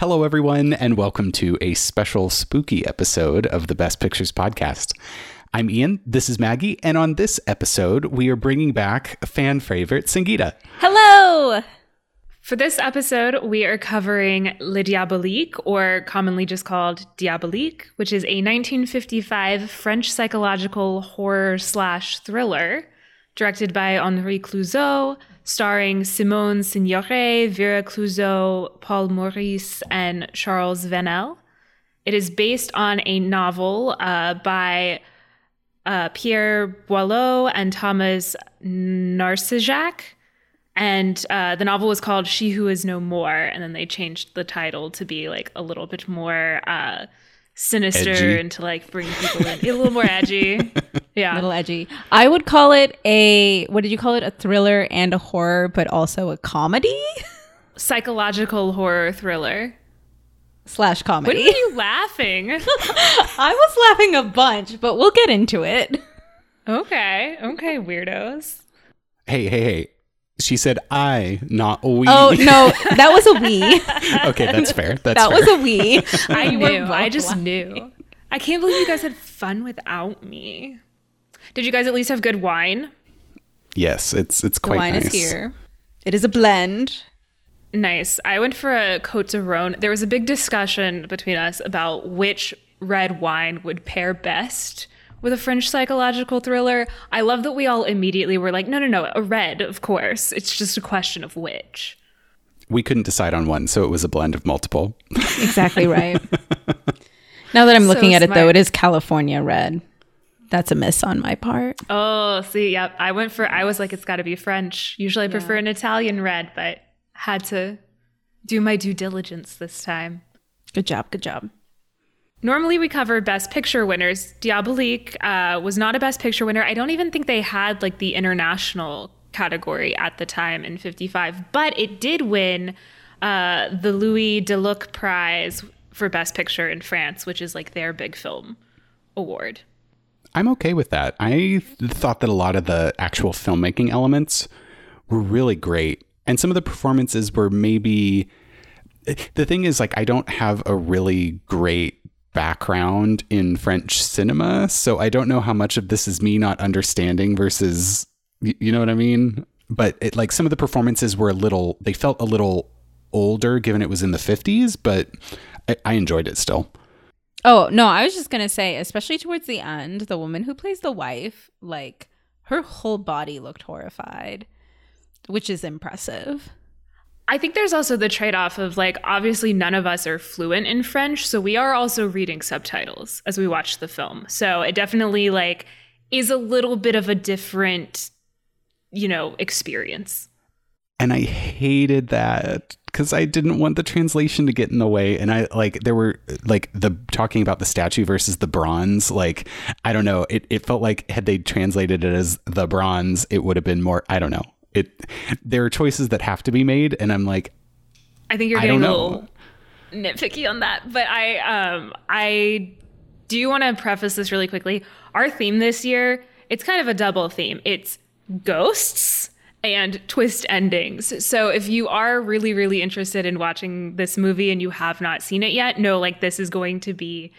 Hello, everyone, and welcome to a special spooky episode of the Best Pictures podcast. I'm Ian, this is Maggie, and on this episode, we are bringing back a fan favorite, Sangita. Hello! For this episode, we are covering Le Diabolique, or commonly just called Diabolique, which is a 1955 French psychological horror slash thriller directed by Henri Clouzot, starring Simone Signoret, Vera Clouzot, Paul Meurisse, and Charles Vanel. It is based on a novel uh, by uh, Pierre Boileau and Thomas Narcejac. And uh, the novel was called She Who Is No More. And then they changed the title to be like a little bit more uh, sinister Edgy. and to like bring people in. A little more edgy. Yeah. A little edgy. I would call it a, what did you call it? A thriller and a horror, but also a comedy Psychological horror thriller. slash comedy. What are you laughing? I was laughing a bunch, but we'll get into it. okay. Okay, weirdos. Hey, hey, hey. She said I, not we. Oh, no, that was a we. okay, that's fair. That's that fair. was a we. I knew. I just laughing. knew. I can't believe you guys had fun without me. Did you guys at least have good wine? yes, it's it's The quite wine nice. is here. It is a blend. Nice. I went for a Cote de Rhone. There was a big discussion between us about which red wine would pair best with a French psychological thriller. I love that we all immediately were like, no, no, no, a red, of course. It's just a question of which. We couldn't decide on one, so it was a blend of multiple. Exactly right. now that I'm So looking at it, though, it is California red. That's a miss on my part. Oh, see, yep. I went for, I was like, it's got to be French. Usually I prefer an Italian red, but had to do my due diligence this time. Good job. Good job. Normally, we cover Best Picture winners. Diabolique uh, was not a Best Picture winner. I don't even think they had like the international category at the time in '55, but it did win uh, the Louis Delluc Prize for Best Picture in France, which is like their big film award. I'm okay with that. I thought that a lot of the actual filmmaking elements were really great. And some of the performances were maybe. The thing is, like, I don't have a really great background in French cinema. So I don't know how much of this is me not understanding versus. You know what I mean? But it, like, some of the performances were a little. They felt a little older given it was in the 50s, but I, I enjoyed it still. Oh, no, I was just going to say, especially towards the end, the woman who plays the wife, like her whole body looked horrified, which is impressive. I think there's also the trade off of like, obviously, none of us are fluent in French. So we are also reading subtitles as we watch the film. So it definitely like is a little bit of a different, you know, experience. and I hated that because I didn't want the translation to get in the way. And I like there were like the talking about the statue versus the bronze. Like I don't know. It it felt like had they translated it as the bronze, it would have been more. I don't know. It there are choices that have to be made, and I'm like, I think you're getting a little nitpicky on that. But I um I do want to preface this really quickly. Our theme this year, it's kind of a double theme. It's ghosts and twist endings. So if you are really, really interested in watching this movie and you have not seen it yet, know like this is going to be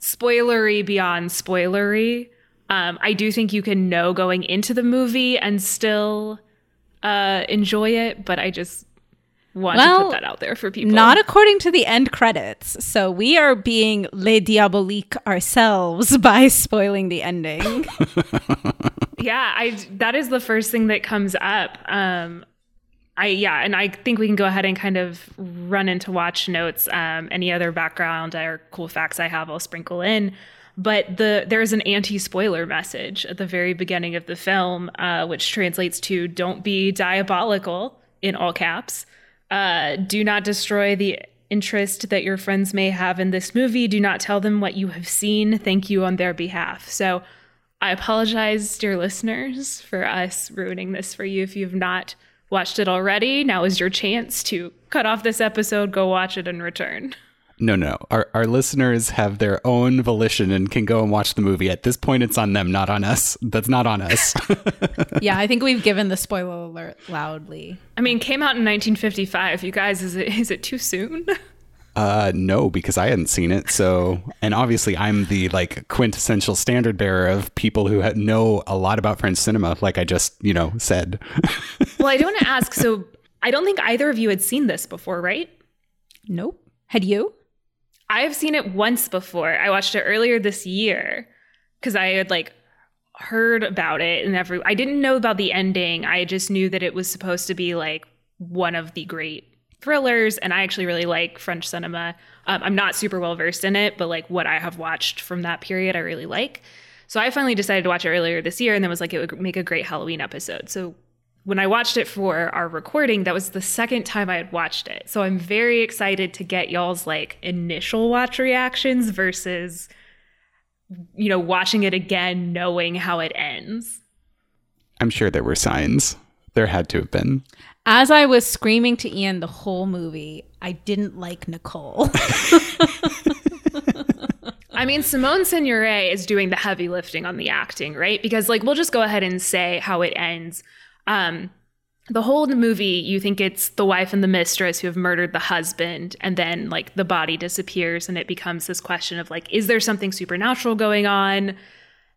spoilery beyond spoilery. Um, I do think you can know going into the movie and still uh, enjoy it, but I just want to put that out there for people. Not according to the end credits. So we are being Les Diaboliques ourselves by spoiling the ending. yeah, I that is the first thing that comes up. Um, I yeah, and I think we can go ahead and kind of run into watch notes. Um, any other background or cool facts I have, I'll sprinkle in. But the there's an anti-spoiler message at the very beginning of the film, uh, which translates to "Don't be diabolical" in all caps. Uh, do not destroy the interest that your friends may have in this movie. Do not tell them what you have seen. Thank you on their behalf. So I apologize, dear listeners, for us ruining this for you if you've not watched it already. Now is your chance to cut off this episode, go watch it, and return. No, no. Our our listeners have their own volition and can go and watch the movie. At this point, it's on them, not on us. That's not on us. yeah, I think we've given the spoiler alert loudly. I mean, came out in 1955. You guys, is it is it too soon? Uh, no, because I hadn't seen it. So, and obviously, I'm the like quintessential standard bearer of people who had know a lot about French cinema, like I just you know said. well, I don't want to ask. So, I don't think either of you had seen this before, right? Nope. Had you? I have seen it once before. I watched it earlier this year because I had like heard about it and every I didn't know about the ending. I just knew that it was supposed to be like one of the great thrillers and I actually really like French cinema. Um, I'm not super well versed in it, but like what I have watched from that period I really like. So I finally decided to watch it earlier this year and then was like it would make a great Halloween episode. So when I watched it for our recording, that was the second time I had watched it. So I'm very excited to get y'all's like initial watch reactions versus you know, watching it again knowing how it ends. I'm sure there were signs. There had to have been. As I was screaming to Ian the whole movie, I didn't like Nicole. I mean, Simone Signoret is doing the heavy lifting on the acting, right? Because, like, we'll just go ahead and say how it ends. Um, the whole movie, you think it's the wife and the mistress who have murdered the husband, and then like the body disappears, and it becomes this question of like, is there something supernatural going on?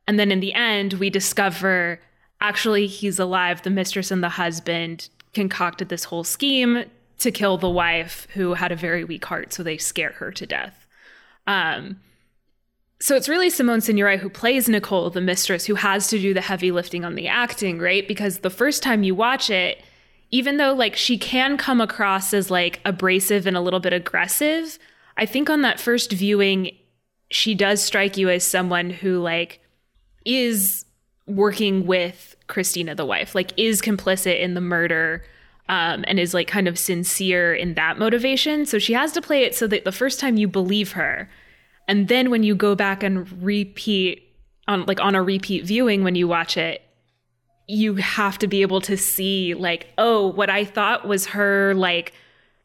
And then in the end, we discover actually he's alive. The mistress and the husband concocted this whole scheme to kill the wife who had a very weak heart, so they scare her to death. Um, so it's really Simone Signoret who plays Nicole, the mistress, who has to do the heavy lifting on the acting, right? Because the first time you watch it, even though like she can come across as like abrasive and a little bit aggressive, I think on that first viewing, she does strike you as someone who like is working with Christina, the wife, like is complicit in the murder. Um, and is like kind of sincere in that motivation. So she has to play it so that the first time you believe her, and then when you go back and repeat on like on a repeat viewing when you watch it, you have to be able to see like, oh, what I thought was her like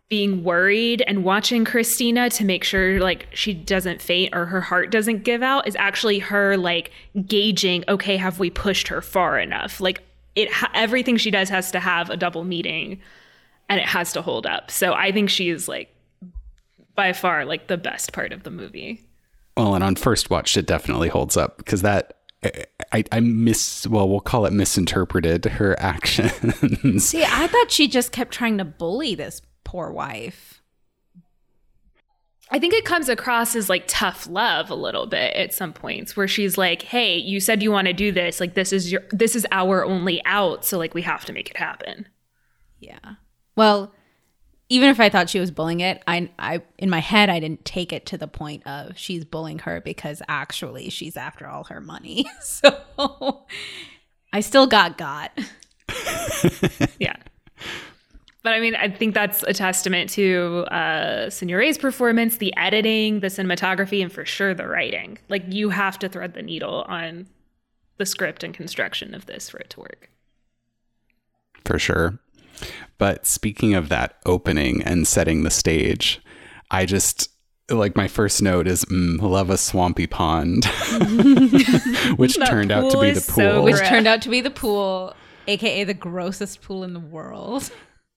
being worried and watching Christina to make sure like she doesn't faint or her heart doesn't give out is actually her like gauging, okay, have we pushed her far enough? Like it everything she does has to have a double meaning and it has to hold up. So I think she is like by far like the best part of the movie. Well, and on first watch, it definitely holds up because that eh, I, I miss well we'll call it misinterpreted her actions. See i thought she just kept trying to bully this poor wife. I think it comes across as like tough love a little bit at some points where she's like hey you said you want to do this like this is your this is our only out so like we have to make it happen. Yeah. Well even if I thought she was bullying it, I, I, in my head, I didn't take it to the point of she's bullying her because actually she's after all her money. So I still got got. yeah. But I mean, I think that's a testament to uh, Signoret's performance, the editing, the cinematography, and for sure the writing. Like, you have to thread the needle on the script and construction of this for it to work. For sure. But speaking of that opening and setting the stage, I just like my first note is mm, love a swampy pond, which turned out to be the pool. So which turned out to be the pool, aka the grossest pool in the world.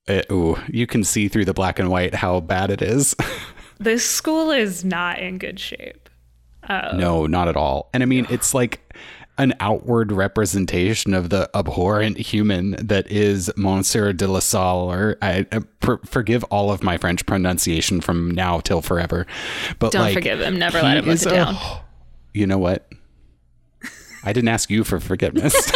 It, ooh, you can see through the black and white how bad it is. this school is not in good shape. Uh, no, not at all. And I mean, it's like an outward representation of the abhorrent human that is Monsieur de la Salle. Or I, forgive all of my French pronunciation from now till forever. But don't like, forgive him. Never let him live it down. A, you know what? I didn't ask you for forgiveness.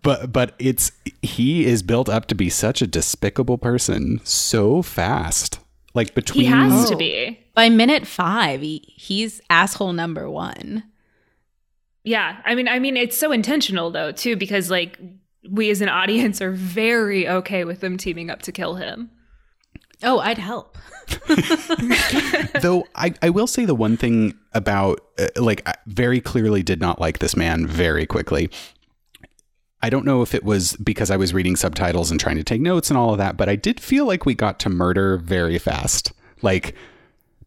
but but it's he is built up to be such a despicable person so fast. Like between he has to be by minute five, he, he's asshole number one. Yeah, I mean, I mean, it's so intentional though too, because like we as an audience are very okay with them teaming up to kill him. Oh, I'd help. Though I, I will say the one thing about uh, like I very clearly did not like this man very quickly. I don't know if it was because I was reading subtitles and trying to take notes and all of that, but I did feel like we got to murder very fast. Like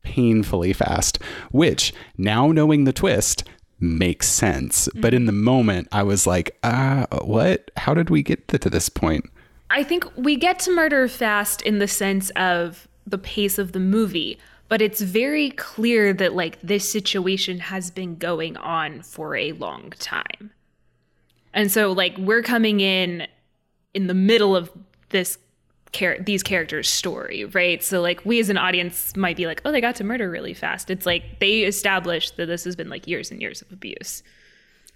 painfully fast, which now knowing the twist makes sense. Mm-hmm. But in the moment, I was like, ah, what? How did we get to this point? I think we get to murder fast in the sense of the pace of the movie, but it's very clear that like this situation has been going on for a long time. And so like we're coming in in the middle of this char- these characters' story, right? So like we as an audience might be like, "Oh, they got to murder really fast." It's like they established that this has been like years and years of abuse.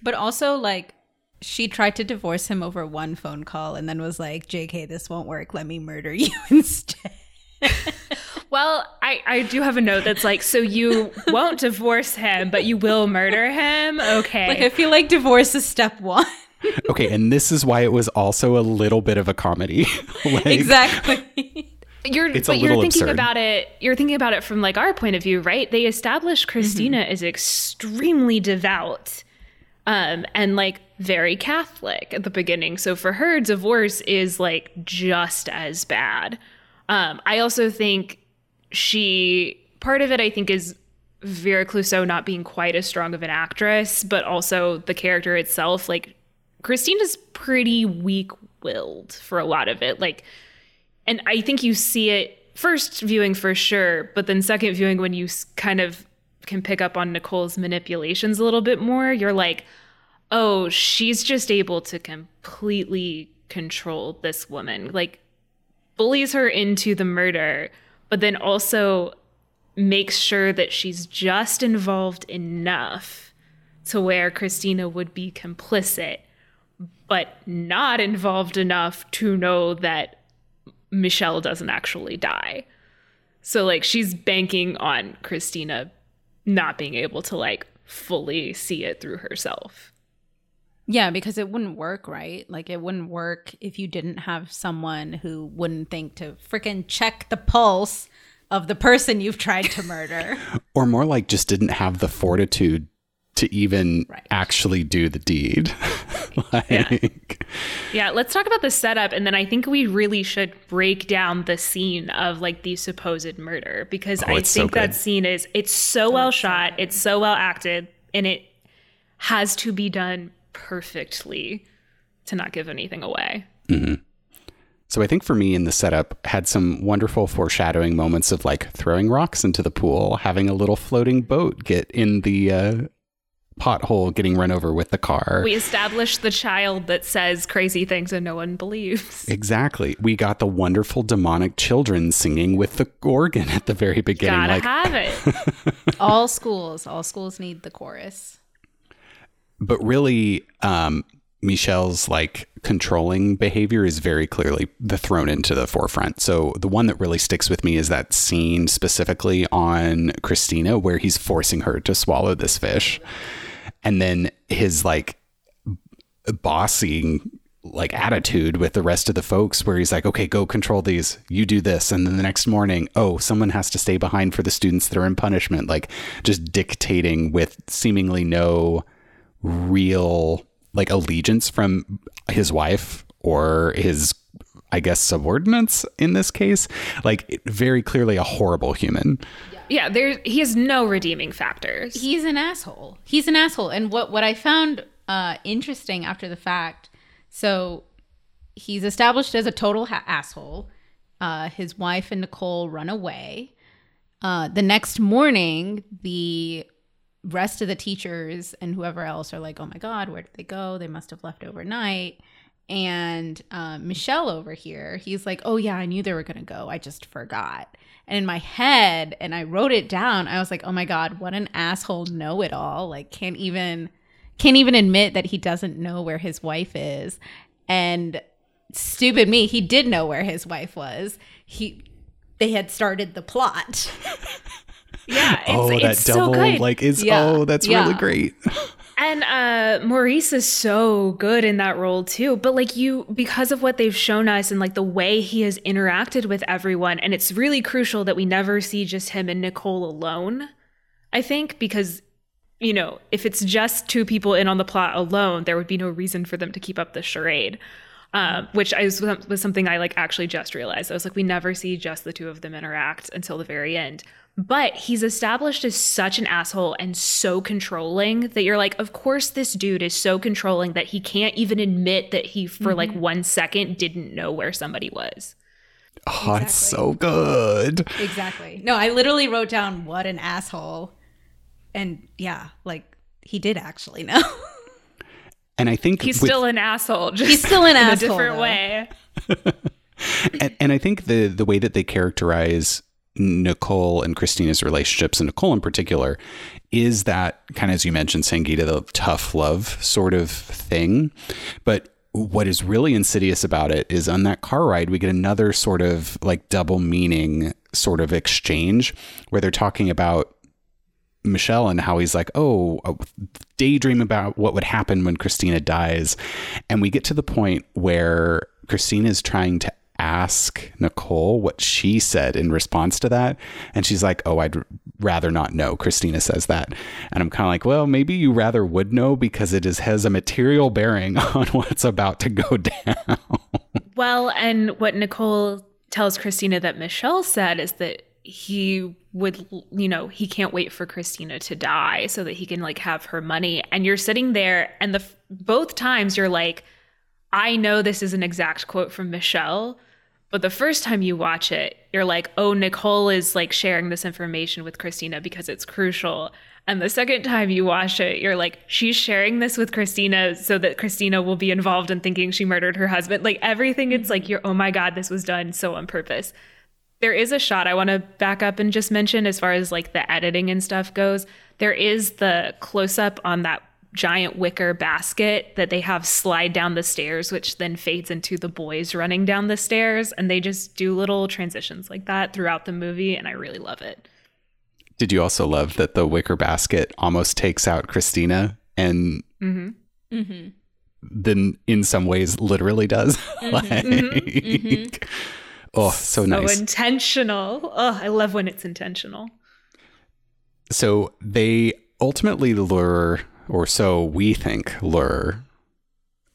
But also, like, she tried to divorce him over one phone call and then was like, JK, this won't work. Let me murder you instead. Well, I, I do have a note that's like, so you won't divorce him, but you will murder him? Okay. Like, I feel like divorce is step one. Okay, and this is why it was also a little bit of a comedy. like, exactly. you're It's a but you're thinking absurd. about it you're thinking about it from like our point of view right they established christina as extremely devout um and like very catholic at the beginning so for her divorce is like just as bad um i also think she part of it i think is vera Clouzot not being quite as strong of an actress but also the character itself like christina's pretty weak-willed for a lot of it like and I think you see it first viewing for sure, but then second viewing when you kind of can pick up on Nicole's manipulations a little bit more, you're like, oh, she's just able to completely control this woman. Like, bullies her into the murder, but then also makes sure that she's just involved enough to where Christina would be complicit, but not involved enough to know that Michel doesn't actually die. So like she's banking on Christina not being able to like fully see it through herself. Yeah, because it wouldn't work, right? Like it wouldn't work if you didn't have someone who wouldn't think to freaking check the pulse of the person you've tried to murder. Or more like just didn't have the fortitude to even Right. actually do the deed. like, Yeah, let's talk about the setup and then I think we really should break down the scene of like the supposed murder because I Oh, it's so think that scene is it's so well shot, it's so well acted and it has to be done perfectly to not give anything away. So I think for me in the setup had some wonderful foreshadowing moments of like throwing rocks into the pool, having a little floating boat get in the uh, pothole, getting run over with the car. We established the child that says crazy things and no one believes. Exactly. We got the wonderful demonic children singing with the organ at the very beginning. Gotta like, have it. all schools, all schools need the chorus. but really, um, Michel's like controlling behavior is very clearly the thrown into the forefront. So the one that really sticks with me is that scene specifically on Christina where he's forcing her to swallow this fish. And then his like bossing like attitude with the rest of the folks where he's like, okay, go control these, you do this. And then the next morning, oh, someone has to stay behind for the students that are in punishment. Like just dictating with seemingly no real like allegiance from his wife or his I guess subordinates in this case. Like very clearly a horrible human. Yeah, there he has no redeeming factors. He's an asshole. He's an asshole. And what what I found uh, interesting after the fact, so he's established as a total ha- asshole. Uh, his wife and Nicole run away. Uh, the next morning, the rest of the teachers and whoever else are like, "Oh my god, where did they go? They must have left overnight." And uh, Michel over here, he's like, "Oh yeah, I knew they were gonna go. I just forgot." And in my head, and I wrote it down. I was like, "Oh my god, what an asshole know-it-all! Like, can't even can't even admit that he doesn't know where his wife is." And stupid me, he did know where his wife was. He they had started the plot. Yeah, it's, oh, that it's double so good. like is Yeah. oh, that's Yeah. really great. And uh Meurisse is so good in that role too. But like you because of what they've shown us and like the way he has interacted with everyone, and it's really crucial that we never see just him and Nicole alone. I think because you know, if it's just two people in on the plot alone, there would be no reason for them to keep up the charade. Um, which is, was something I like actually just realized. I was like, we never see just the two of them interact until the very end. But he's established as such an asshole and so controlling that you're like, of course, this dude is so controlling that he can't even admit that he, for mm-hmm. like one second, didn't know where somebody was. Oh, it's so good. Exactly. No, I literally wrote down what an asshole. And yeah, like he did actually know. And I think He's with- still an asshole. Just He's still an in asshole, a different though. way. and, and I think the the way that they characterize Nicole and Christina's relationships, and Nicole in particular, is that kind of as you mentioned, Sangita, the tough love sort of thing. But what is really insidious about it is on that car ride, we get another sort of like double meaning sort of exchange where they're talking about Michel and how he's like, oh, daydream about what would happen when Christina dies. And we get to the point where Christina is trying to ask Nicole what she said in response to that. And she's like, oh, I'd rather not know. Christina says that. And I'm kind of like, well, maybe you rather would know because it is has a material bearing on what's about to go down. Well, and what Nicole tells Christina that Michel said is that he would, you know, he can't wait for Christina to die so that he can like have her money. And you're sitting there, and the both times you're like, I know this is an exact quote from Michel, but the first time you watch it, you're like, oh, Nicole is like sharing this information with Christina because it's crucial. And the second time you watch it, you're like, she's sharing this with Christina so that Christina will be involved in thinking she murdered her husband. Like everything, it's like, you're, oh my God, this was done so on purpose. There is a shot I want to back up and just mention as far as like the editing and stuff goes. There is the close up on that giant wicker basket that they have slide down the stairs, which then fades into the boys running down the stairs. And they just do little transitions like that throughout the movie. And I really love it. Did you also love that the wicker basket almost takes out Christina and mm-hmm. Mm-hmm. then in some ways literally does? Mm-hmm. like, Oh, so So nice. intentional. Oh, I love when it's intentional. So they ultimately lure, or so we think, lure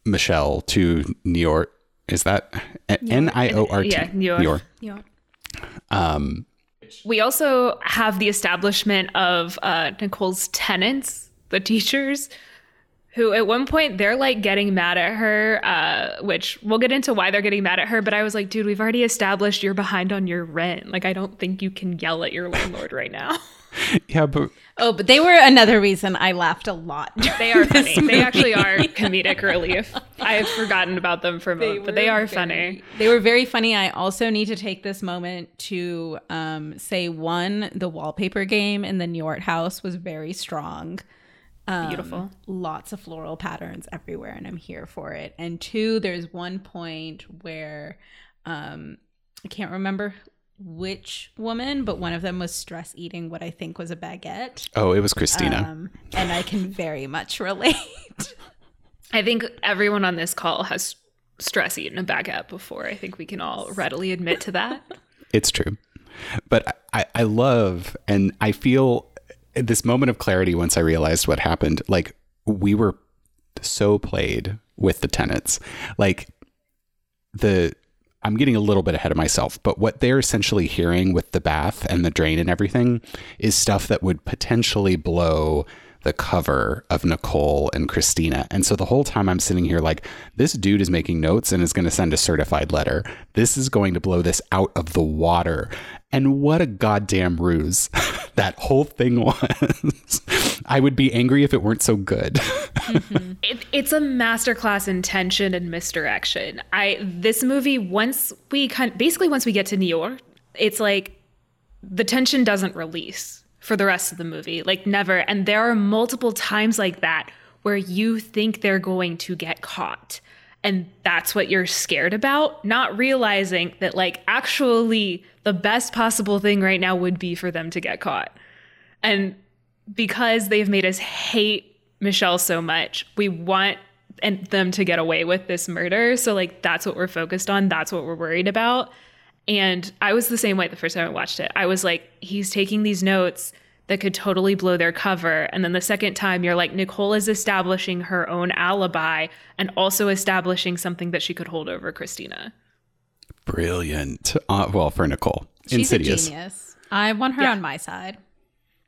Michel to New York. Is that N I O R T? Yeah, New York. Yeah. Um, We also have the establishment of uh, Nicole's tenants, the teachers, who at one point they're like getting mad at her, uh, which we'll get into why they're getting mad at her. But I was like, dude, we've already established you're behind on your rent. Like, I don't think you can yell at your landlord right now. yeah, but Oh, but they were another reason I laughed a lot. They are funny. they actually are comedic relief. I have forgotten about them for a moment, but they are very- funny. They were very funny. I also need to take this moment to um, say one, the wallpaper game in the New York house was very strong. Um, Beautiful. Lots of floral patterns everywhere, and I'm here for it. And two, there's one point where um, I can't remember which woman, but one of them was stress eating what I think was a baguette. oh, it was Christina. Um, and I can very much relate. I think everyone on this call has stress eaten a baguette before. I think we can all readily admit to that. It's true. But I, I love and I feel this moment of clarity once I realized what happened. Like we were so played with the tenants. Like the I'm getting a little bit ahead of myself, but what they're essentially hearing with the bath and the drain and everything is stuff that would potentially blow the cover of Nicole and Christina. And so the whole time I'm sitting here like, this dude is making notes and is going to send a certified letter. This is going to blow this out of the water. And what a goddamn ruse that whole thing was. I would be angry if it weren't so good. Mm-hmm. It, it's a masterclass in tension and misdirection. I this movie once we kind basically once we get to New York, it's like the tension doesn't release for the rest of the movie, like never. And there are multiple times like that where you think they're going to get caught. And that's what you're scared about, not realizing that like actually the best possible thing right now would be for them to get caught. And because they've made us hate Michel so much, we want and them to get away with this murder. So like that's what we're focused on. That's what we're worried about. And I was the same way the first time I watched it. I was like, he's taking these notes that could totally blow their cover. And then the second time, you're like, Nicole is establishing her own alibi and also establishing something that she could hold over Christina. Brilliant. Uh, well, for Nicole. She's Insidious. a genius. I want her Yeah. on my side.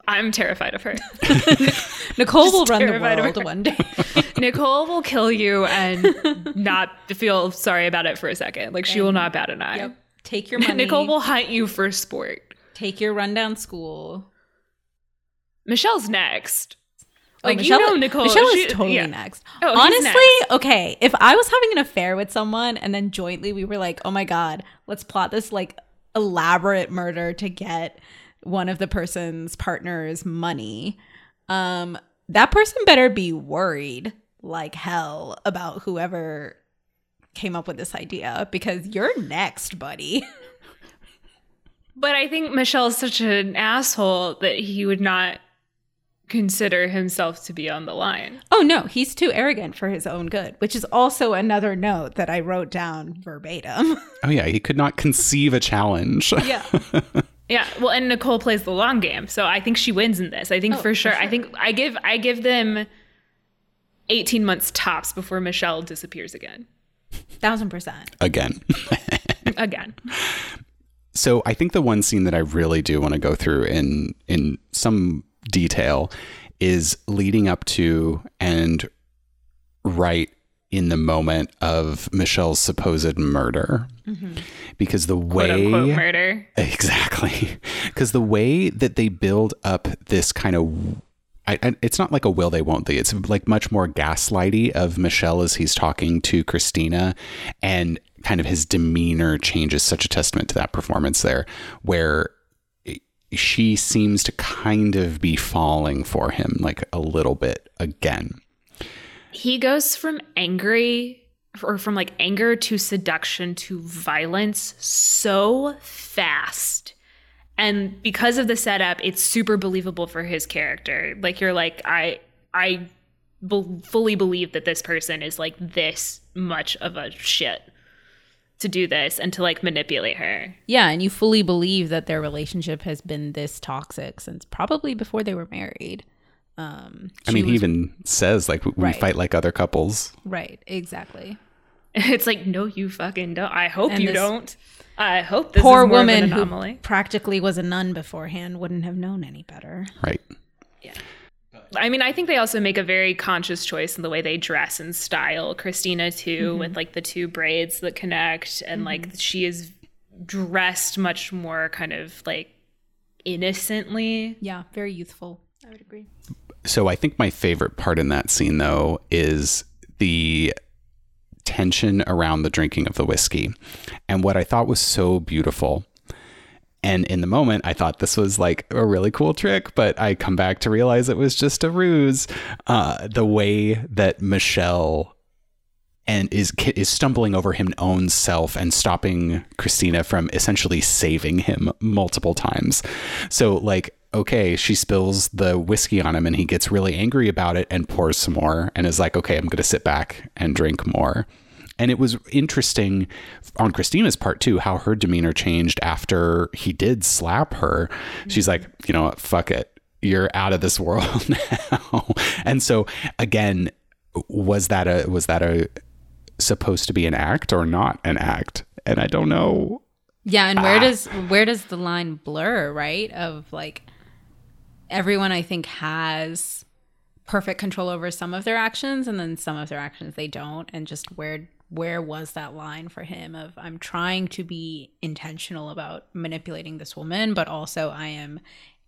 I'm terrified of her. Nicole will run the world her. one day. Nicole will kill you and not feel sorry about it for a second. Like she will not bat an eye. yep. Take your money. Nicole will hunt you for sport. take your rundown school. Michel's next. Oh, Like Michel, you know, Nicole. Michel she- is totally yeah. next. Oh, Honestly, next. okay. If I was having an affair with someone and then jointly we were like, "Oh my god, let's plot this like elaborate murder to get one of the person's partner's money," um, that person better be worried like hell about whoever came up with this idea because you're next, buddy. But I think Michel's such an asshole that he would not consider himself to be on the line. Oh no, he's too arrogant for his own good, which is also another note that I wrote down verbatim. Oh yeah, he could not conceive a challenge. yeah. Yeah, well, and Nicole plays the long game, so I think she wins in this. I think Oh, for, for sure, I think I give I give them eighteen months tops before Michel disappears again. Thousand percent. Again. Again, So I think the one scene that I really do want to go through in in some detail is leading up to and right in the moment of Michel's supposed murder. Mm-hmm. Because the quote way unquote murder. Exactly. Because the way that they build up this kind of. I, I, it's not like a will they won't they. It's like much more gaslighty of Michel as he's talking to Christina, and kind of his demeanor changes such a testament to that performance there, where she seems to kind of be falling for him like a little bit again. He goes from angry or from like anger to seduction to violence so fast. And because of the setup, it's super believable for his character. Like you're like I I be- fully believe that this person is like this much of a shit to do this and to like manipulate her. Yeah, and you fully believe that their relationship has been this toxic since probably before they were married. Um, I she mean, he even says like we Right. fight like other couples. right, exactly. It's like no, you fucking don't. I hope And you this don't. I hope this Poor is more woman of an who practically was a nun beforehand wouldn't have known any better. Right. Yeah. I mean, I think they also make a very conscious choice in the way they dress and style. Christina too, mm-hmm. with like the two braids that connect, and like mm-hmm. she is dressed much more kind of like innocently. Yeah, very youthful. I would agree. So I think my favorite part in that scene though is the around the drinking of the whiskey. And what I thought was so beautiful and in the moment I thought this was like a really cool trick, but I come back to realize it was just a ruse. Uh, the way that Michel and is is stumbling over his own self and stopping Christina from essentially saving him multiple times. So like okay, she spills the whiskey on him and he gets really angry about it and pours some more and is like, okay, I'm going to sit back and drink more. And it was interesting on Christina's part too, how her demeanor changed after he did slap her. She's like, you know what, fuck it. You're out of this world now. and so again, was that a was that a supposed to be an act or not an act? And I don't know. Yeah, and where ah. does where does the line blur, right? Of like everyone I think has perfect control over some of their actions and then some of their actions they don't and just where where was that line for him of I'm trying to be intentional about manipulating this woman but also I am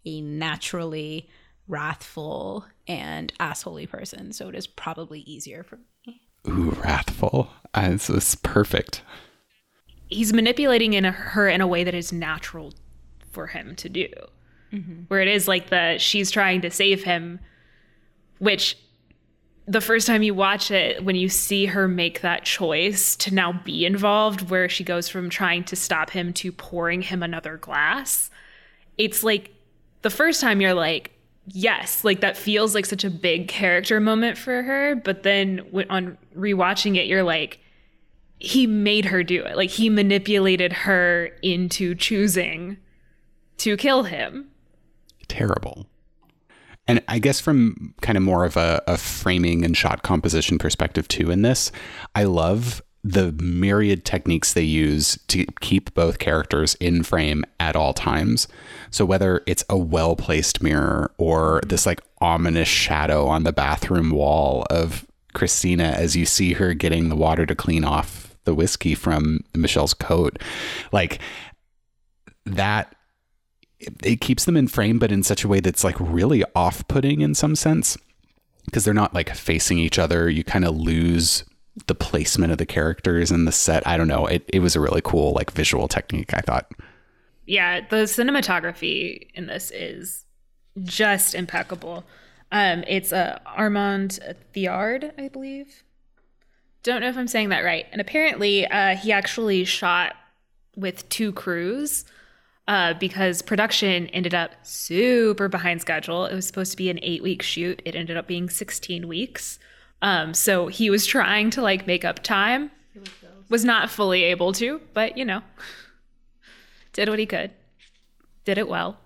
a naturally wrathful and assholey person so it is probably easier for me. Ooh, wrathful. Uh, it's, it's perfect. He's manipulating in a, her in a way that is natural for him to do. Where it is like the she's trying to save him, which the first time you watch it, when you see her make that choice to now be involved, where she goes from trying to stop him to pouring him another glass, it's like the first time you're like, yes, like that feels like such a big character moment for her. But then on rewatching it, you're like, he made her do it. Like he manipulated her into choosing to kill him. terrible. And I guess from kind of more of a, a framing and shot composition perspective too in this, I love the myriad techniques they use to keep both characters in frame at all times. So whether it's a well placed mirror or this like ominous shadow on the bathroom wall of Christina as you see her getting the water to clean off the whiskey from Michel's coat, like that it, it keeps them in frame, but in such a way that's like really off putting in some sense because they're not like facing each other. You kind of lose the placement of the characters in the set. I don't know. It, it was a really cool like visual technique, I thought. Yeah, the cinematography in this is just impeccable. Um, it's uh, Armand Thirard, I believe. Don't know if I'm saying that right. And apparently, uh, he actually shot with two crews uh, because production ended up super behind schedule. It was supposed to be an eight week shoot. It ended up being 16 weeks. Um, so he was trying to like make up time, was not fully able to, but you know, did what he could, did it well.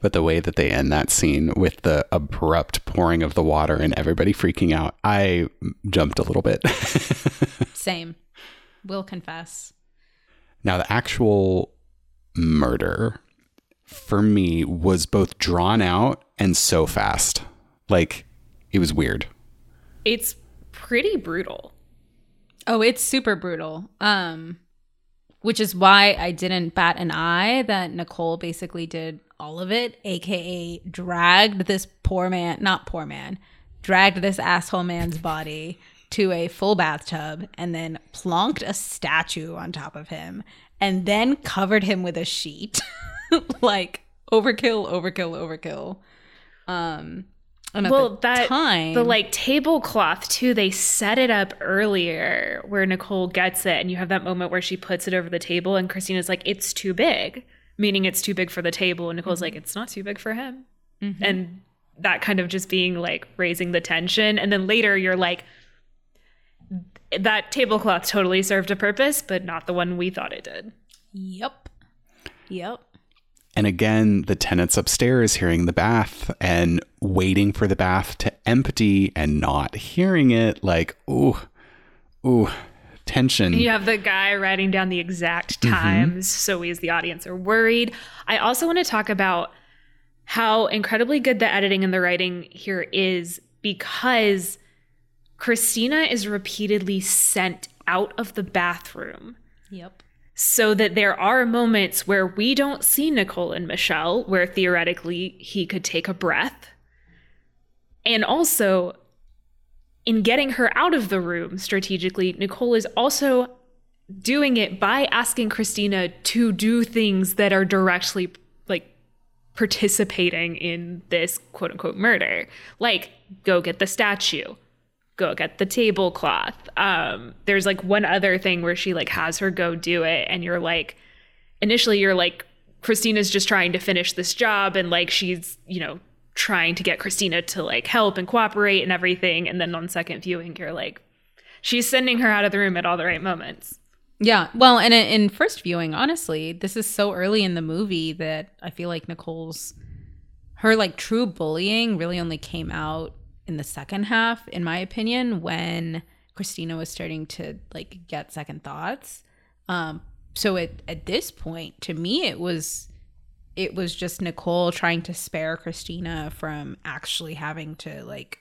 But the way that they end that scene with the abrupt pouring of the water and everybody freaking out, I jumped a little bit. Same. Will confess. Now, the actual murder for me was both drawn out and so fast. Like it was weird. It's pretty brutal. Oh, it's super brutal. Um which is why I didn't bat an eye that Nicole basically did all of it, aka dragged this poor man, not poor man, dragged this asshole man's body to a full bathtub and then plonked a statue on top of him and then covered him with a sheet. like overkill, overkill, overkill. Um and well, that time, the like tablecloth too. They set it up earlier where Nicole gets it, and you have that moment where she puts it over the table, and Christina's like, "It's too big," meaning it's too big for the table, and Nicole's mm-hmm. like, "It's not too big for him," mm-hmm. and that kind of just being like raising the tension, and then later you're like, that tablecloth totally served a purpose, but not the one we thought it did. Yep. Yep. And again, the tenants upstairs hearing the bath and waiting for the bath to empty and not hearing it. Like, ooh, ooh, tension. And you have the guy writing down the exact mm-hmm. times. Mm-hmm. So we, as the audience, are worried. I also want to talk about how incredibly good the editing and the writing here is because Christina is repeatedly sent out of the bathroom. Yep. So that there are moments where we don't see Nicole and Michel, where theoretically he could take a breath. And also, in getting her out of the room strategically, Nicole is also doing it by asking Christina to do things that are directly like participating in this quote unquote murder. Like, go get the statue, go get the tablecloth. Um, there's like one other thing where she like has her go do it, and you're like, initially you're like, Christina's just trying to finish this job, and like she's you know trying to get Christina to like help and cooperate and everything, and then on second viewing you're like, she's sending her out of the room at all the right moments. Yeah. Well, and in first viewing, honestly, this is so early in the movie that I feel like Nicole's her like true bullying really only came out in the second half, in my opinion, when Christina was starting to like get second thoughts. Um, so at, at this point, to me, it was it was just Nicole trying to spare Christina from actually having to like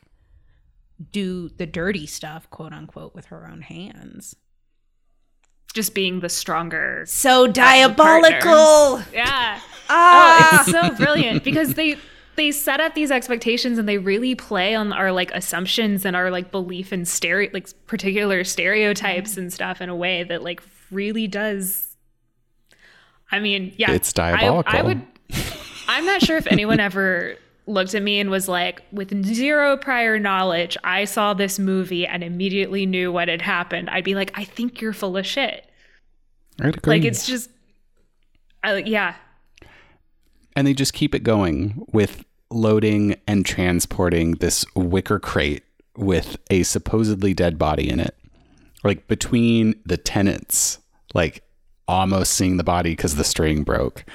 do the dirty stuff, quote unquote, with her own hands. Just being the stronger, so diabolical. Yeah. Ah. Oh, it's so brilliant because they they set up these expectations and they really play on our like assumptions and our like belief in stereo like particular stereotypes mm-hmm. and stuff in a way that like really does I mean, yeah. It's diabolical. I, I would I'm not sure if anyone ever looked at me and was like, with zero prior knowledge, I saw this movie and immediately knew what had happened. I'd be like, I think you're full of shit. I'd agree. Like it's just, I, yeah, and they just keep it going with loading and transporting this wicker crate with a supposedly dead body in it. Like between the tenants, like almost seeing the body because the string broke,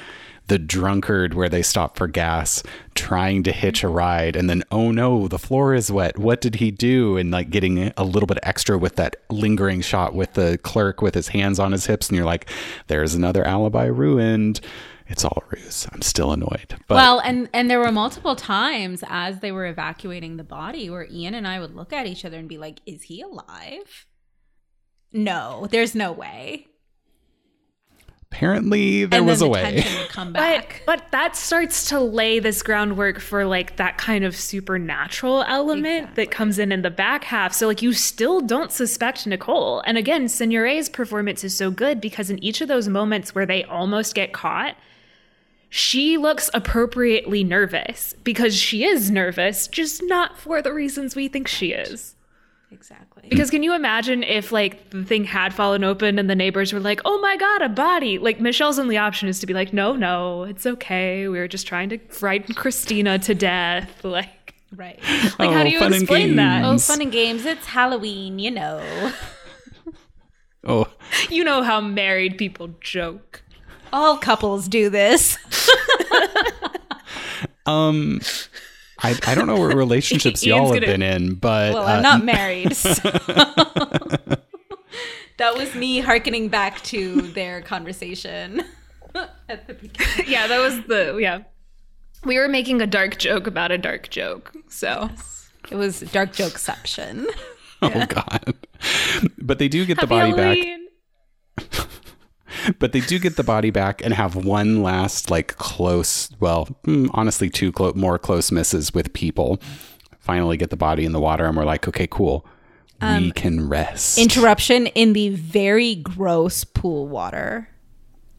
the drunkard where they stop for gas, trying to hitch a ride, and then, oh no, the floor is wet. What did he do? And like getting a little bit extra with that lingering shot with the clerk with his hands on his hips. And you're like, there's another alibi ruined. It's all a ruse. I'm still annoyed. But well, and and there were multiple times as they were evacuating the body where Ian and I would look at each other and be like, "Is he alive?" No, there's no way. apparently there and was then a the way. would come But back. but that starts to lay this groundwork for like that kind of supernatural element that comes in in the back half. So like you still don't suspect Nicole. And again, Signoret's performance is so good because in each of those moments where they almost get caught, she looks appropriately nervous because she is nervous, just not for the reasons we think she is. exactly. Because can you imagine if like the thing had fallen open and the neighbors were like, "Oh my god, a body!" Like Michel's only option is to be like, "No, no, it's okay. We were just trying to frighten Christina to death." Like, Right. like how Oh, do you explain that? Oh, fun and games. It's Halloween, you know. Oh, You know how married people joke. All couples do this. Um, I, I don't know what relationships y'all have gonna- been in, but Well, uh, I'm not married. so- that was me hearkening back to their conversation at the beginning. yeah, that was the yeah. We were making a dark joke about a dark joke. So It was dark jokeception. oh god. But they do get the body back. Halloween. But they do get the body back and have one last like close, well, hmm, honestly, two clo- more close misses with people. Finally, get the body in the water, and we're like, okay, cool, Um, we can rest. Interruption in the very gross pool water.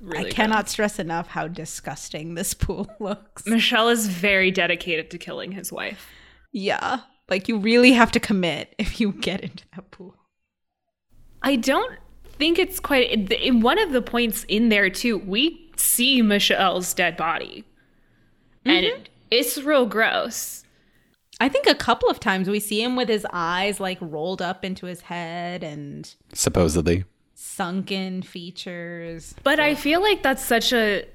Really I cannot stress enough how disgusting this pool looks. Michel is very dedicated to killing his wife. Yeah. Like you really have to commit if you get into that pool. I don't think it's quite in- in one of the points in there too. We see Michel's dead body, and it, it's real gross. I think a couple of times we see him with his eyes like rolled up into his head and Supposedly, sunken features. But I feel like that's such a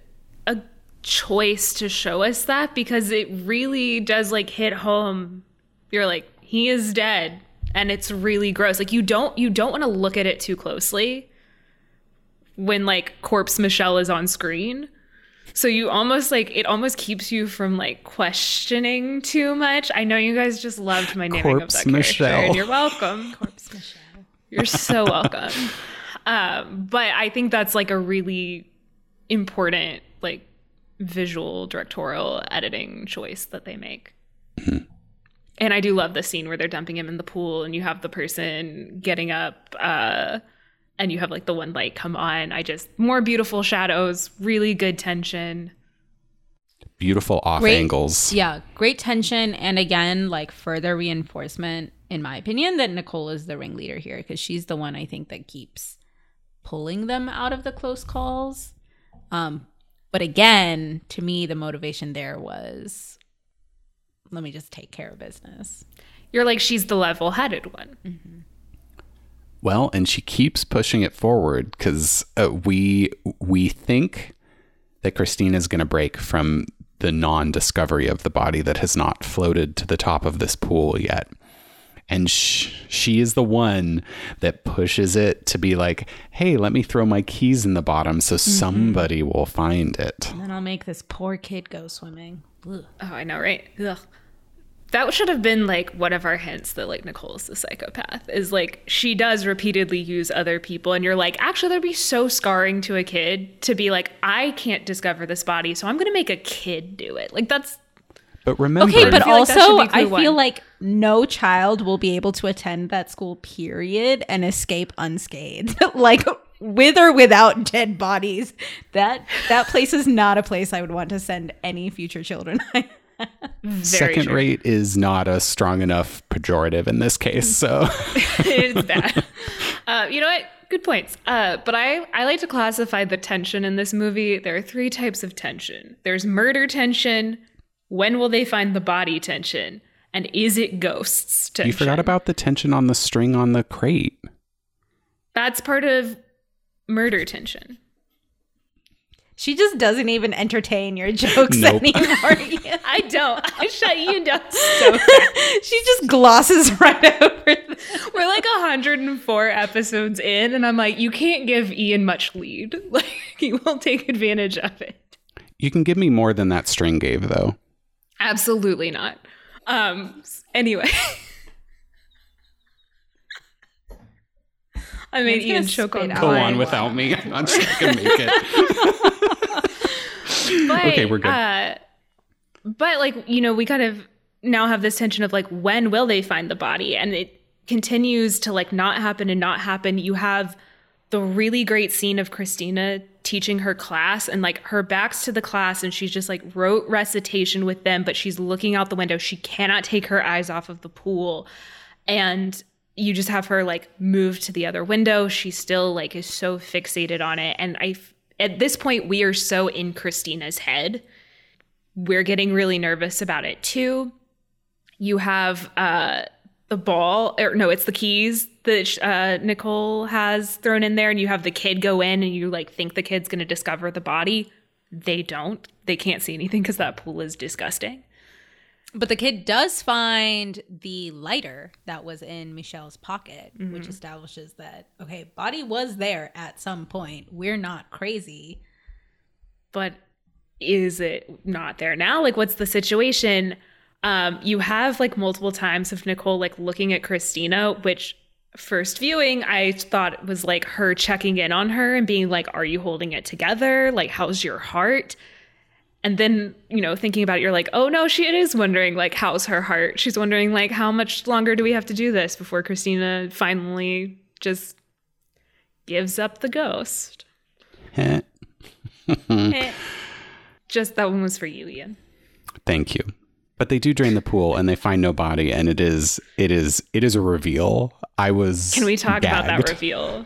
a choice to show us that because it really does like hit home. You're like he is dead and it's really gross. Like you don't you don't want to look at it too closely when like corpse Michel is on screen. So you almost like it almost keeps you from like questioning too much. I know you guys just loved my naming Corpse of that character, Michel. and you're welcome. Corpse Michel. You're so welcome. um, but I think that's like a really important like visual directorial editing choice that they make. And I do love the scene where they're dumping him in the pool and you have the person getting up uh and you have like the one light come on. I just more beautiful shadows, really good tension. beautiful off Great. angles. Yeah, great tension and again like further reinforcement in my opinion that Nicole is the ringleader here because she's the one I think that keeps pulling them out of the close calls. Um but again, to me the motivation there was let me just take care of business. You're like she's the level-headed one. Well, and she keeps pushing it forward because uh, we we think that Christine is going to break from the non-discovery of the body that has not floated to the top of this pool yet. And sh- she is the one that pushes it to be like, "Hey, let me throw my keys in the bottom so somebody will find it." And then I'll make this poor kid go swimming. Ugh. Oh, I know, right? Ugh. That should have been like one of our hints that like Nicole's the psychopath is like she does repeatedly use other people, and you're like, actually, that'd be so scarring to a kid to be like, I can't discover this body, so I'm gonna make a kid do it. Like that's But remember, Okay, but I feel like also should I clue feel like no child will be able to attend that school period and escape unscathed. like with or without dead bodies. That that place is not a place I would want to send any future children. second true. rate is not a strong enough pejorative in this case. So it's bad. Uh, you know what? Good points. Uh, but I, I like to classify the tension in this movie. There are three types of tension there's murder tension, when will they find the body tension, and is it ghosts tension? you forgot about the tension on the string on the crate. That's part of murder tension. She just doesn't even entertain your jokes Nope. anymore. I don't. I shut you down so she just glosses right over them. We're like 104 episodes in, and I'm like, you can't give Ian much lead. Like, he won't take advantage of it. You can give me more than that string gave, though. Absolutely not. Um. Anyway. I made Ian's gonna Ian choke on spit. Go on without me. I'm not sure I can make it. but, Okay, we're good. Uh, but like you know, we kind of now have this tension of like when will they find the body, and it continues to like not happen and not happen. You have the really great scene of Christina teaching her class and like her back's to the class and she's just like wrote recitation with them but she's looking out the window she cannot take her eyes off of the pool and you just have her like move to the other window. She still like is so fixated on it. And I, at this point we are so in christina's head. We're getting really nervous about it too. You have uh the ball or no it's the keys that uh nicole has thrown in there and you have the kid go in and you like think the kid's going to discover the body. They don't. They can't see anything because that pool is disgusting But the kid does find the lighter that was in Michel's pocket, which establishes that, okay, body was there at some point. We're not crazy. but is it not there now? Like, what's the situation? Um, you have like multiple times of Nicole like looking at Christina, which first viewing I thought was like her checking in on her and being like, "Are you holding it together? Like, how's your heart?" And then you know thinking about it, you're like, "Oh no, she is wondering like how's her heart? She's wondering like how much longer do we have to do this before Christina finally just gives up the ghost?" Just that one was for you, Ian. Thank you. But they do drain the pool and they find no body, and it is it is it is a reveal. I was. Can we talk about that reveal?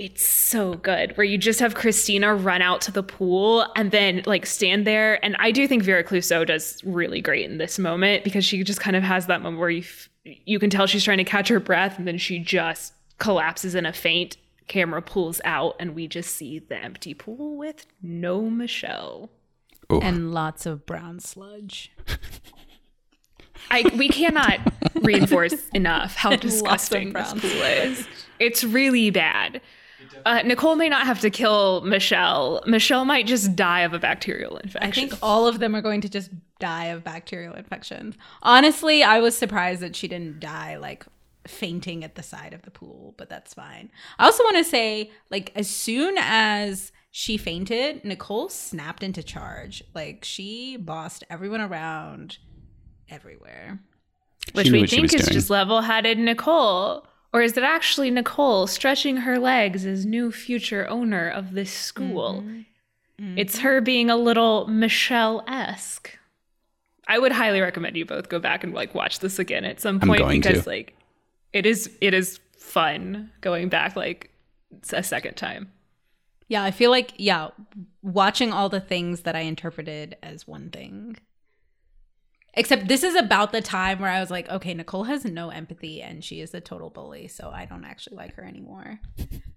It's so good where you just have Christina run out to the pool and then like stand there. And I do think Vera Clouzot does really great in this moment because she just kind of has that moment where you f- you can tell she's trying to catch her breath and then she just collapses in a faint. Camera pulls out and we just see the empty pool with no Michel. Oof. And lots of brown sludge. I we cannot reinforce enough how disgusting this brown pool is. It's really bad. Uh, Nicole may not have to kill Michel. Michel might just die of a bacterial infection. I think all of them are going to just die of bacterial infections. Honestly, I was surprised that she didn't die like fainting at the side of the pool, but that's fine. I also want to say, like, as soon as she fainted, Nicole snapped into charge. Like, she bossed everyone around everywhere. which She we think is doing. just level-headed Nicole. Or is it actually Nicole stretching her legs as new future owner of this school? Mm-hmm. It's her being a little Michel-esque. I would highly recommend you both go back and like watch this again at some point because to. like it is it is fun going back like a second time. Yeah, I feel like, yeah, watching all the things that I interpreted as one thing. Except this is about the time where I was like, okay, Nicole has no empathy and she is a total bully, so I don't actually like her anymore.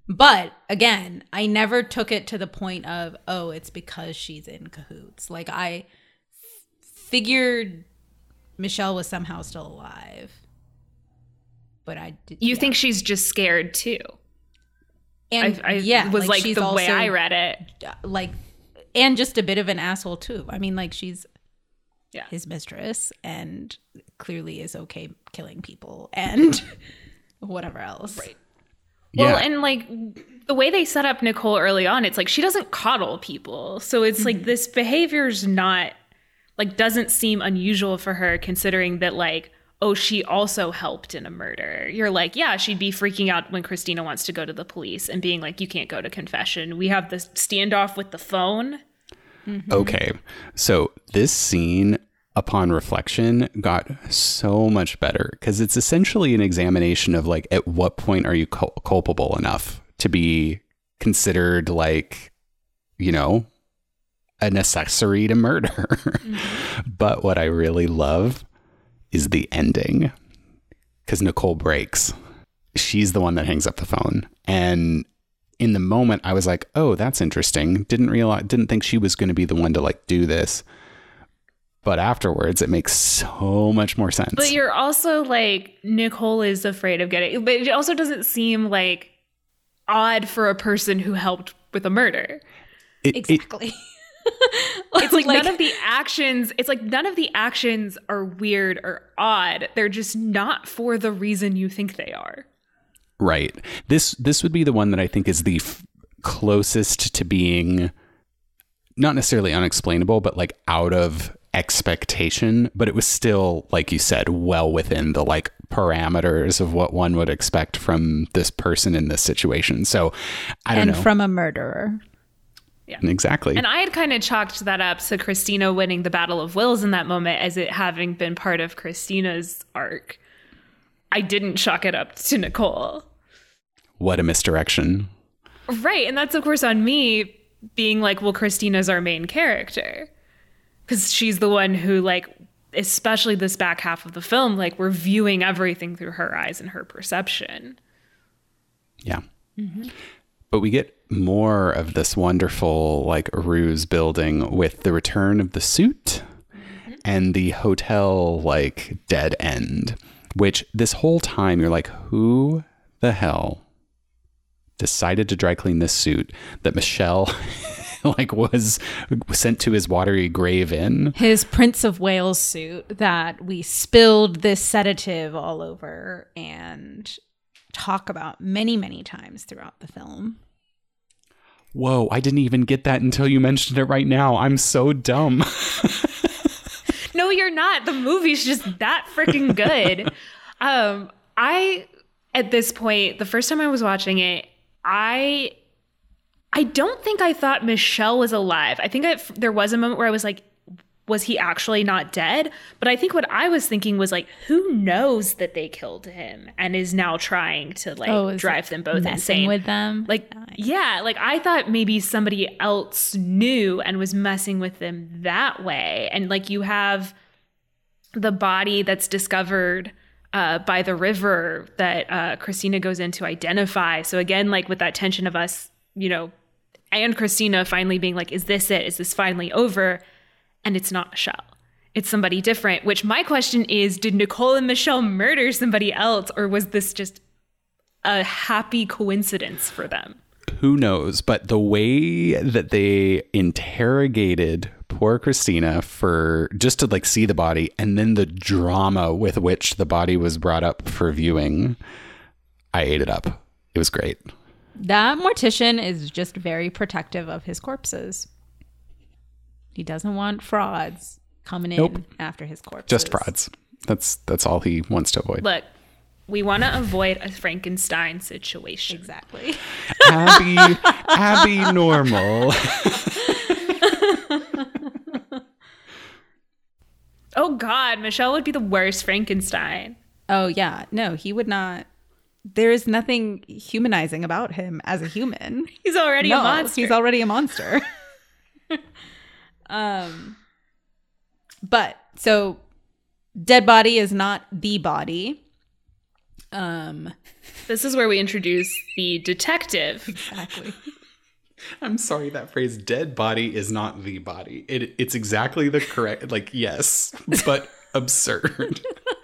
But again, I never took it to the point of, oh, it's because she's in cahoots. Like, I f- figured Michel was somehow still alive. But I did. You yeah. think she's just scared too? and I, I yeah, was like, she's the way I read it. like and just a bit of an asshole too. I mean, like she's Yeah. his mistress and clearly is okay killing people and whatever else. Right. Yeah. Well, and like the way they set up Nicole early on, it's like she doesn't coddle people. So it's like mm-hmm. this behavior's not like doesn't seem unusual for her considering that like oh she also helped in a murder. You're like, yeah, she'd be freaking out when Christina wants to go to the police and being like you can't go to confession. We have this standoff with the phone. Mm-hmm. Okay. So this scene, upon reflection, got so much better because it's essentially an examination of like, at what point are you cul- culpable enough to be considered like, you know, an accessory to murder. Mm-hmm. but what I really love is the ending because Nicole breaks. She's the one that hangs up the phone. And in the moment I was like, "Oh, that's interesting." Didn't realize didn't think she was going to be the one to like do this. But afterwards it makes so much more sense. But you're also like Nicole is afraid of getting but it also doesn't seem like odd for a person who helped with a murder. It- it- Exactly. It's like, none of the actions, it's like none of the actions are weird or odd. They're just not for the reason you think they are. Right. This this would be the one that I think is the f- closest to being not necessarily unexplainable, but like out of expectation. But it was still, like you said, well within the like parameters of what one would expect from this person in this situation. So I don't and know from a murderer. Yeah. Mm, exactly. And I had kind of chalked that up to Christina winning the Battle of Wills in that moment as it having been part of Christina's arc. I didn't chalk it up to Nicole. What a misdirection. Right. And that's, of course, on me being like, well, Christina's our main character. Because she's the one who, like, especially this back half of the film, like, we're viewing everything through her eyes and her perception. Yeah. But we get more of this wonderful like ruse building with the return of the suit and the hotel like dead end, which this whole time you're like, who the hell decided to dry clean this suit that Michel like was sent to his watery grave in? His Prince of Wales suit that we spilled this sedative all over and talk about many, many times throughout the film. Whoa, I didn't even get that until you mentioned it right now. I'm so dumb. No, you're not. The movie's just that freaking good. um, I at this point, the first time I was watching it, I I don't think I thought Michel was alive. I think I, there was a moment where I was like, was he actually not dead? But I think what I was thinking was like, who knows that they killed him and is now trying to like Oh, drive them both insane with them. like yeah like i thought maybe somebody else knew and was messing with them that way and like you have the body that's discovered uh, by the river that uh, christina goes in to identify. So again like with that tension of us you know and christina finally being like is this it? Is this finally over? And it's not michel. It's somebody different which my question is did nicole and michel murder somebody else or was this just a happy coincidence for them? Who knows? But the way that they interrogated poor christina for just to like see the body and then the drama with which the body was brought up for viewing i ate it up it was great that mortician is just very protective of his corpses. He doesn't want frauds coming in Nope. after his corpse. just frauds that's that's all he wants to avoid Look, we want to avoid a Frankenstein situation. Exactly. abby abby normal Oh God, Michel would be the worst Frankenstein. Oh yeah, no, he would not. There is nothing humanizing about him as a human. He's already No, a monster. He's already a monster. um, but so dead body is not the body. Um, this is where we introduce the detective. exactly. I'm sorry that phrase dead body is not the body it, it's exactly the correct like yes but absurd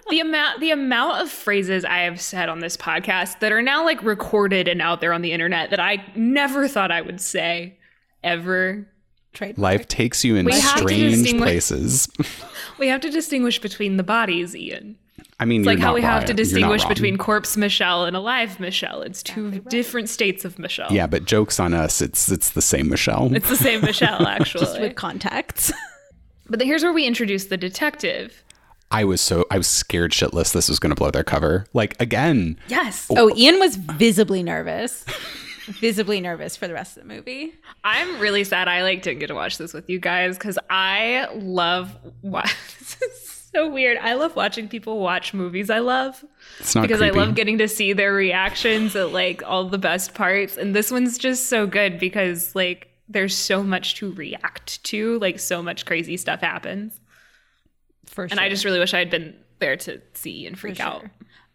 the amount the amount of phrases I have said on this podcast that are now like recorded and out there on the internet that I never thought I would say ever. Trade. life takes you in We strange places We have to distinguish between the bodies, Ian. I mean It's like how we have to distinguish between corpse Michel and alive Michel. It's two different states of Michel. yeah but jokes on us it's it's the same michel It's the same Michel, actually. Just with contacts. But then here's where we introduce the detective. I was so I was scared shitless this was going to blow their cover. Like again, Yes. oh, oh Ian was visibly nervous. visibly nervous for the rest of the movie. I'm really sad I like didn't get to watch this with you guys because I love wa- this is so weird. I love watching people watch movies I love it's not because I love getting to see their reactions at like all the best parts. And this one's just so good because like there's so much to react to, like so much crazy stuff happens. For sure. And I just really wish I had been there to see and freak out.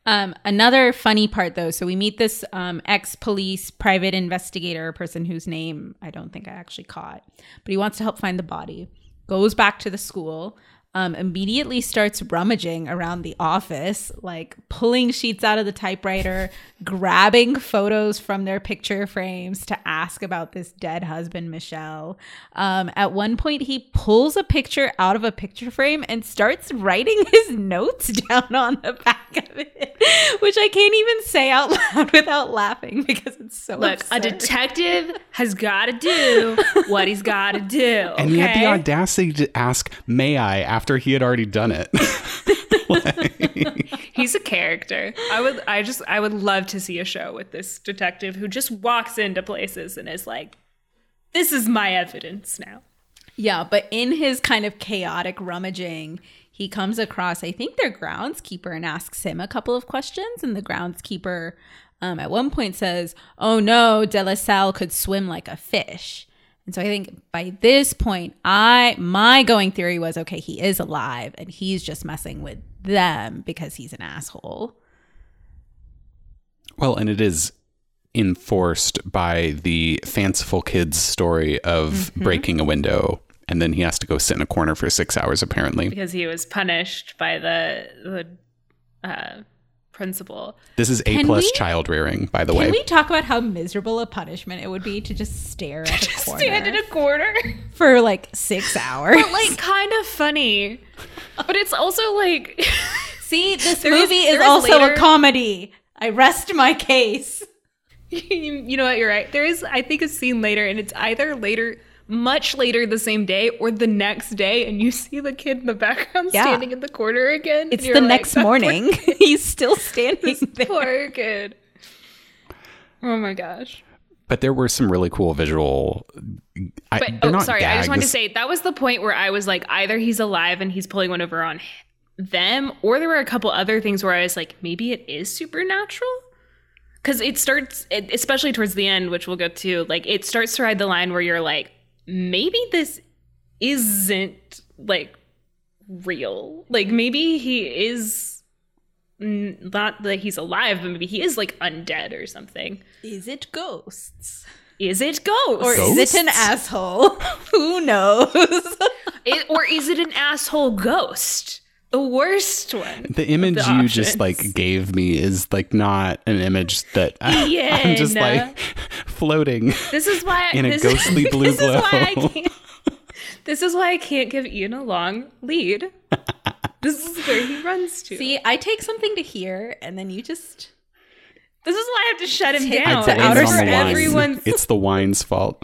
Um, another funny part, though, so we meet this um, ex-police private investigator, person whose name I don't think I actually caught, but he wants to help find the body. Goes back to the school, um, immediately starts rummaging around the office, like pulling sheets out of the typewriter, grabbing photos from their picture frames to ask about this dead husband, Michel. Um, at one point, he pulls a picture out of a picture frame and starts writing his notes down on the back of it, which I can't even say out loud without laughing because it's so Look, a detective has got to do what he's got to do. And he had the audacity to ask, "May I?" after he had already done it. He's a character. I would I just I would love to see a show with this detective who just walks into places and is like, This is my evidence now. Yeah, but in his kind of chaotic rummaging, he comes across, I think, their groundskeeper and asks him a couple of questions. And the groundskeeper um, at one point says, Oh no, Delassalle could swim like a fish. And so I think by this point, I my going theory was okay, he is alive and he's just messing with them because he's an asshole. well, and it is enforced by the fanciful kids story of breaking a window, and then he has to go sit in a corner for six hours, apparently. Because he was punished by the the uh, principal. This is A Can plus we- child rearing, by the Can way. Can we talk about how miserable a punishment it would be to just stare at a corner Stand in a corner. for like six hours? But like kind of funny. But it's also like See, this There movie is, is also later- a comedy. I rest my case. you know what you're right there is i think a scene later and it's either later much later the same day or the next day and you see the kid in the background Yeah. standing in the corner again It's the like, next morning. He's still standing this there. poor kid oh my gosh but there were some really cool visual. I, but oh not sorry i just wanted to say that was the point where i was like either he's alive and he's pulling one over on them or there were a couple other things where i was like maybe it is supernatural because it starts it, especially towards the end which we'll go to like it starts to ride the line where you're like maybe this isn't like real like maybe he is n- not that he's alive but maybe he is like undead or something Is it ghosts? is it ghosts Or is it an asshole? Who knows? It- or is it an asshole ghost the worst one The image the you just like gave me is like not an image that Yeah, I'm just no. like floating. this is why In a this, ghostly blue this is why I glow. can't this is why I can't give Ian a long lead. this is where he runs to. See, I take something to hear, and then you just. This is why I have to shut him down. to outer It's for the wine. everyone's. It's the wine's fault.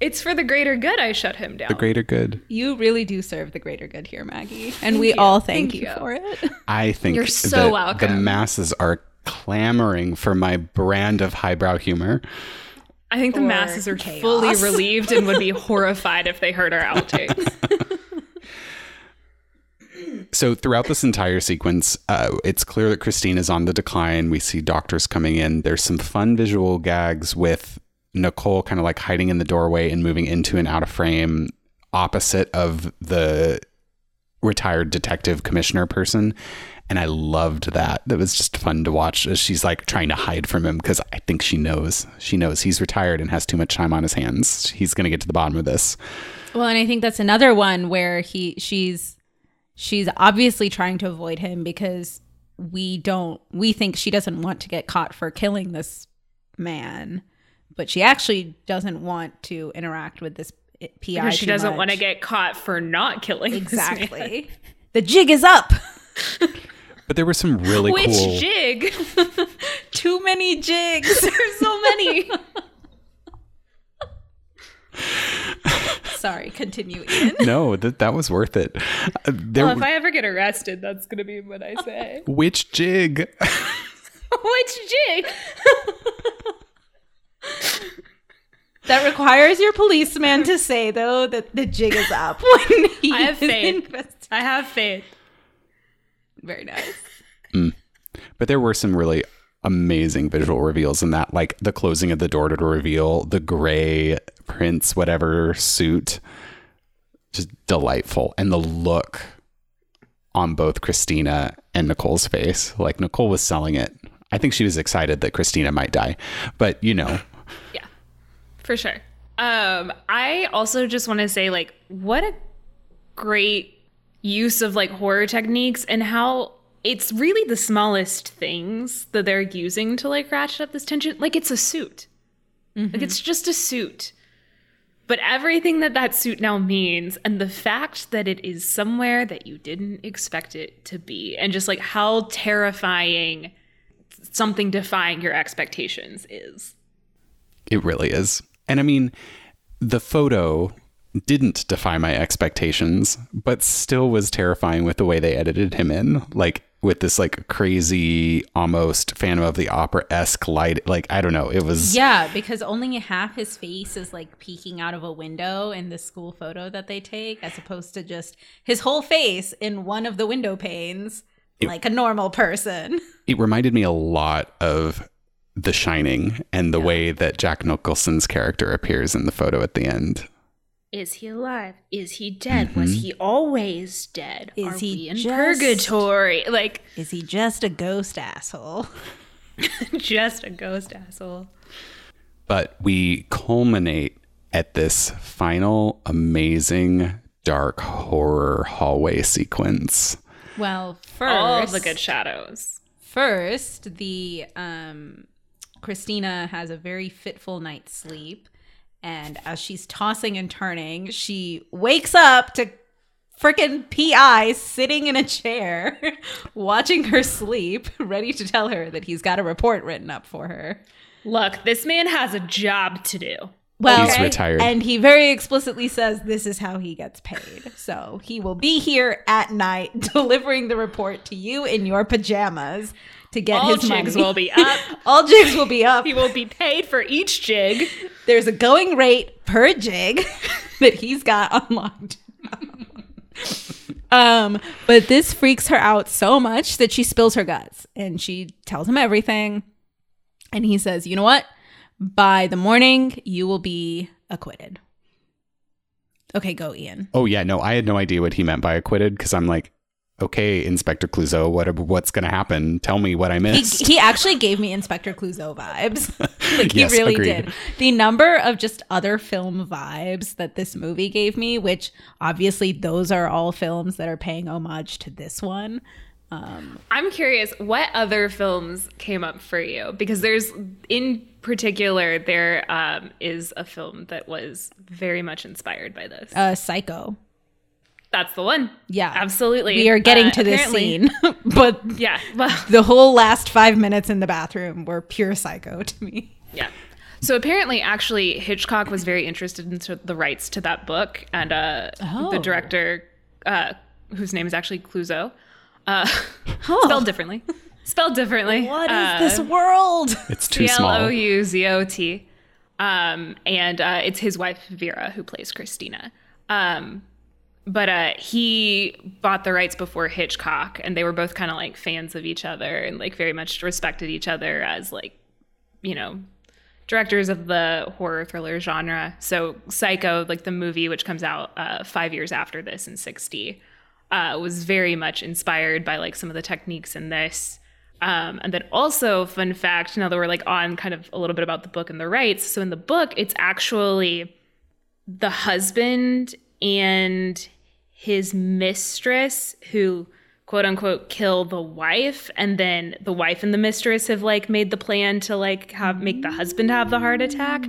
It's for the greater good. I shut him down. The greater good. You really do serve the greater good here, Maggie. And we you. all thank, Thank you you. for it. I think You're so that the masses are clamoring for my brand of highbrow humor. I think the Or masses are chaos. fully relieved and would be horrified if they heard our outtakes. So throughout this entire sequence, uh, it's clear that Christine is on the decline. We see doctors coming in. There's some fun visual gags with Nicole kind of like hiding in the doorway and moving into and out of frame, opposite of the retired detective commissioner person. And I loved that. That was just fun to watch as she's like trying to hide from him because I think she knows. She knows he's retired and has too much time on his hands. He's going to get to the bottom of this. Well, and I think that's another one where he she's she's obviously trying to avoid him because we don't we think she doesn't want to get caught for killing this man, but she actually doesn't want to interact with this PI Because she too doesn't want to get caught for not killing this man. exactly. the jig is up. But there were some really Which cool. Which jig? Too many jigs. There's so many. Sorry, continue, Ian. no, that that was worth it. Uh, there well, if I ever get arrested, that's gonna be what I say. Which jig? Which jig? That requires your policeman to say though that the jig is up when he I have faith. invest- I have faith. Very nice. Hmm. But there were some really amazing visual reveals in that, like the closing of the door to reveal the gray prince, whatever suit. Just delightful. And the look on both Christina and Nicole's face. Like Nicole was selling it. I think she was excited that Christina might die, but you know, Yeah, for sure. Um, I also just want to say, like, what a great use of like horror techniques and how it's really the smallest things that they're using to like ratchet up this tension. Like, it's a suit. Like, it's just a suit. But everything that that suit now means, and the fact that it is somewhere that you didn't expect it to be, and just like how terrifying something defying your expectations is. It really is. And I mean, the photo didn't defy my expectations, but still was terrifying with the way they edited him in. Like with this like crazy almost Phantom of the Opera esque light. Like I don't know. It was Yeah, because only half his face is like peeking out of a window in the school photo that they take, as opposed to just his whole face in one of the window panes, like a normal person. it reminded me a lot of The Shining and the way that Jack Nicholson's character appears in the photo at the end. Is he alive? Is he dead? Was he always dead? Is Are he we in just- purgatory? Like Is he just a ghost asshole? just a ghost asshole. But we culminate at this final amazing dark horror hallway sequence. Well, first, All the good shadows. first the um christina has a very fitful night's sleep and as she's tossing and turning she wakes up to freaking pi sitting in a chair watching her sleep ready to tell her that he's got a report written up for her Look, this man has a job to do. well He's retired. and he very explicitly says this is how he gets paid so he will be here at night delivering the report to you in your pajamas to get All his jigs money will be up. All jigs will be up. he will be paid for each jig. There's a going rate per jig that he's got unlocked. um, but this freaks her out so much that she spills her guts and she tells him everything. And he says, "You know what? By the morning, you will be acquitted." Okay, go, Ian. Oh yeah, no, I had no idea what he meant by acquitted because I'm like, okay, Inspector Clouseau, what what's going to happen? Tell me what I missed. he actually gave me Inspector Clouseau vibes. like he Yes, really agreed. did. The number of just other film vibes that this movie gave me, which obviously those are all films that are paying homage to this one. I'm curious, what other films came up for you? Because there's, in particular, there um, is a film that was very much inspired by this. Uh, Psycho. That's the one. Yeah, Absolutely. We are getting Uh, to this apparently- scene, but Yeah. Well, the whole last five minutes in the bathroom were pure Psycho to me. yeah. So apparently, actually, Hitchcock was very interested in the rights to that book, and uh, Oh. the director, uh, whose name is actually Clouseau, uh, spelled differently. Spelled differently. What is Uh, this world? it's too C L O small. U Z O T. Um, and uh, it's his wife Vera who plays Christina. Um, but uh, he bought the rights before Hitchcock, and they were both kind of like fans of each other and like very much respected each other as like, you know, directors of the horror thriller genre. So Psycho, like the movie, which comes out uh, five years after this in '60, uh, was very much inspired by like some of the techniques in this. Um, and then also, fun fact, now that we're like on kind of a little bit about the book and the rights. So in the book, it's actually the husband and his mistress who quote unquote kill the wife. And then the wife and the mistress have like made the plan to like have make the husband have the heart attack.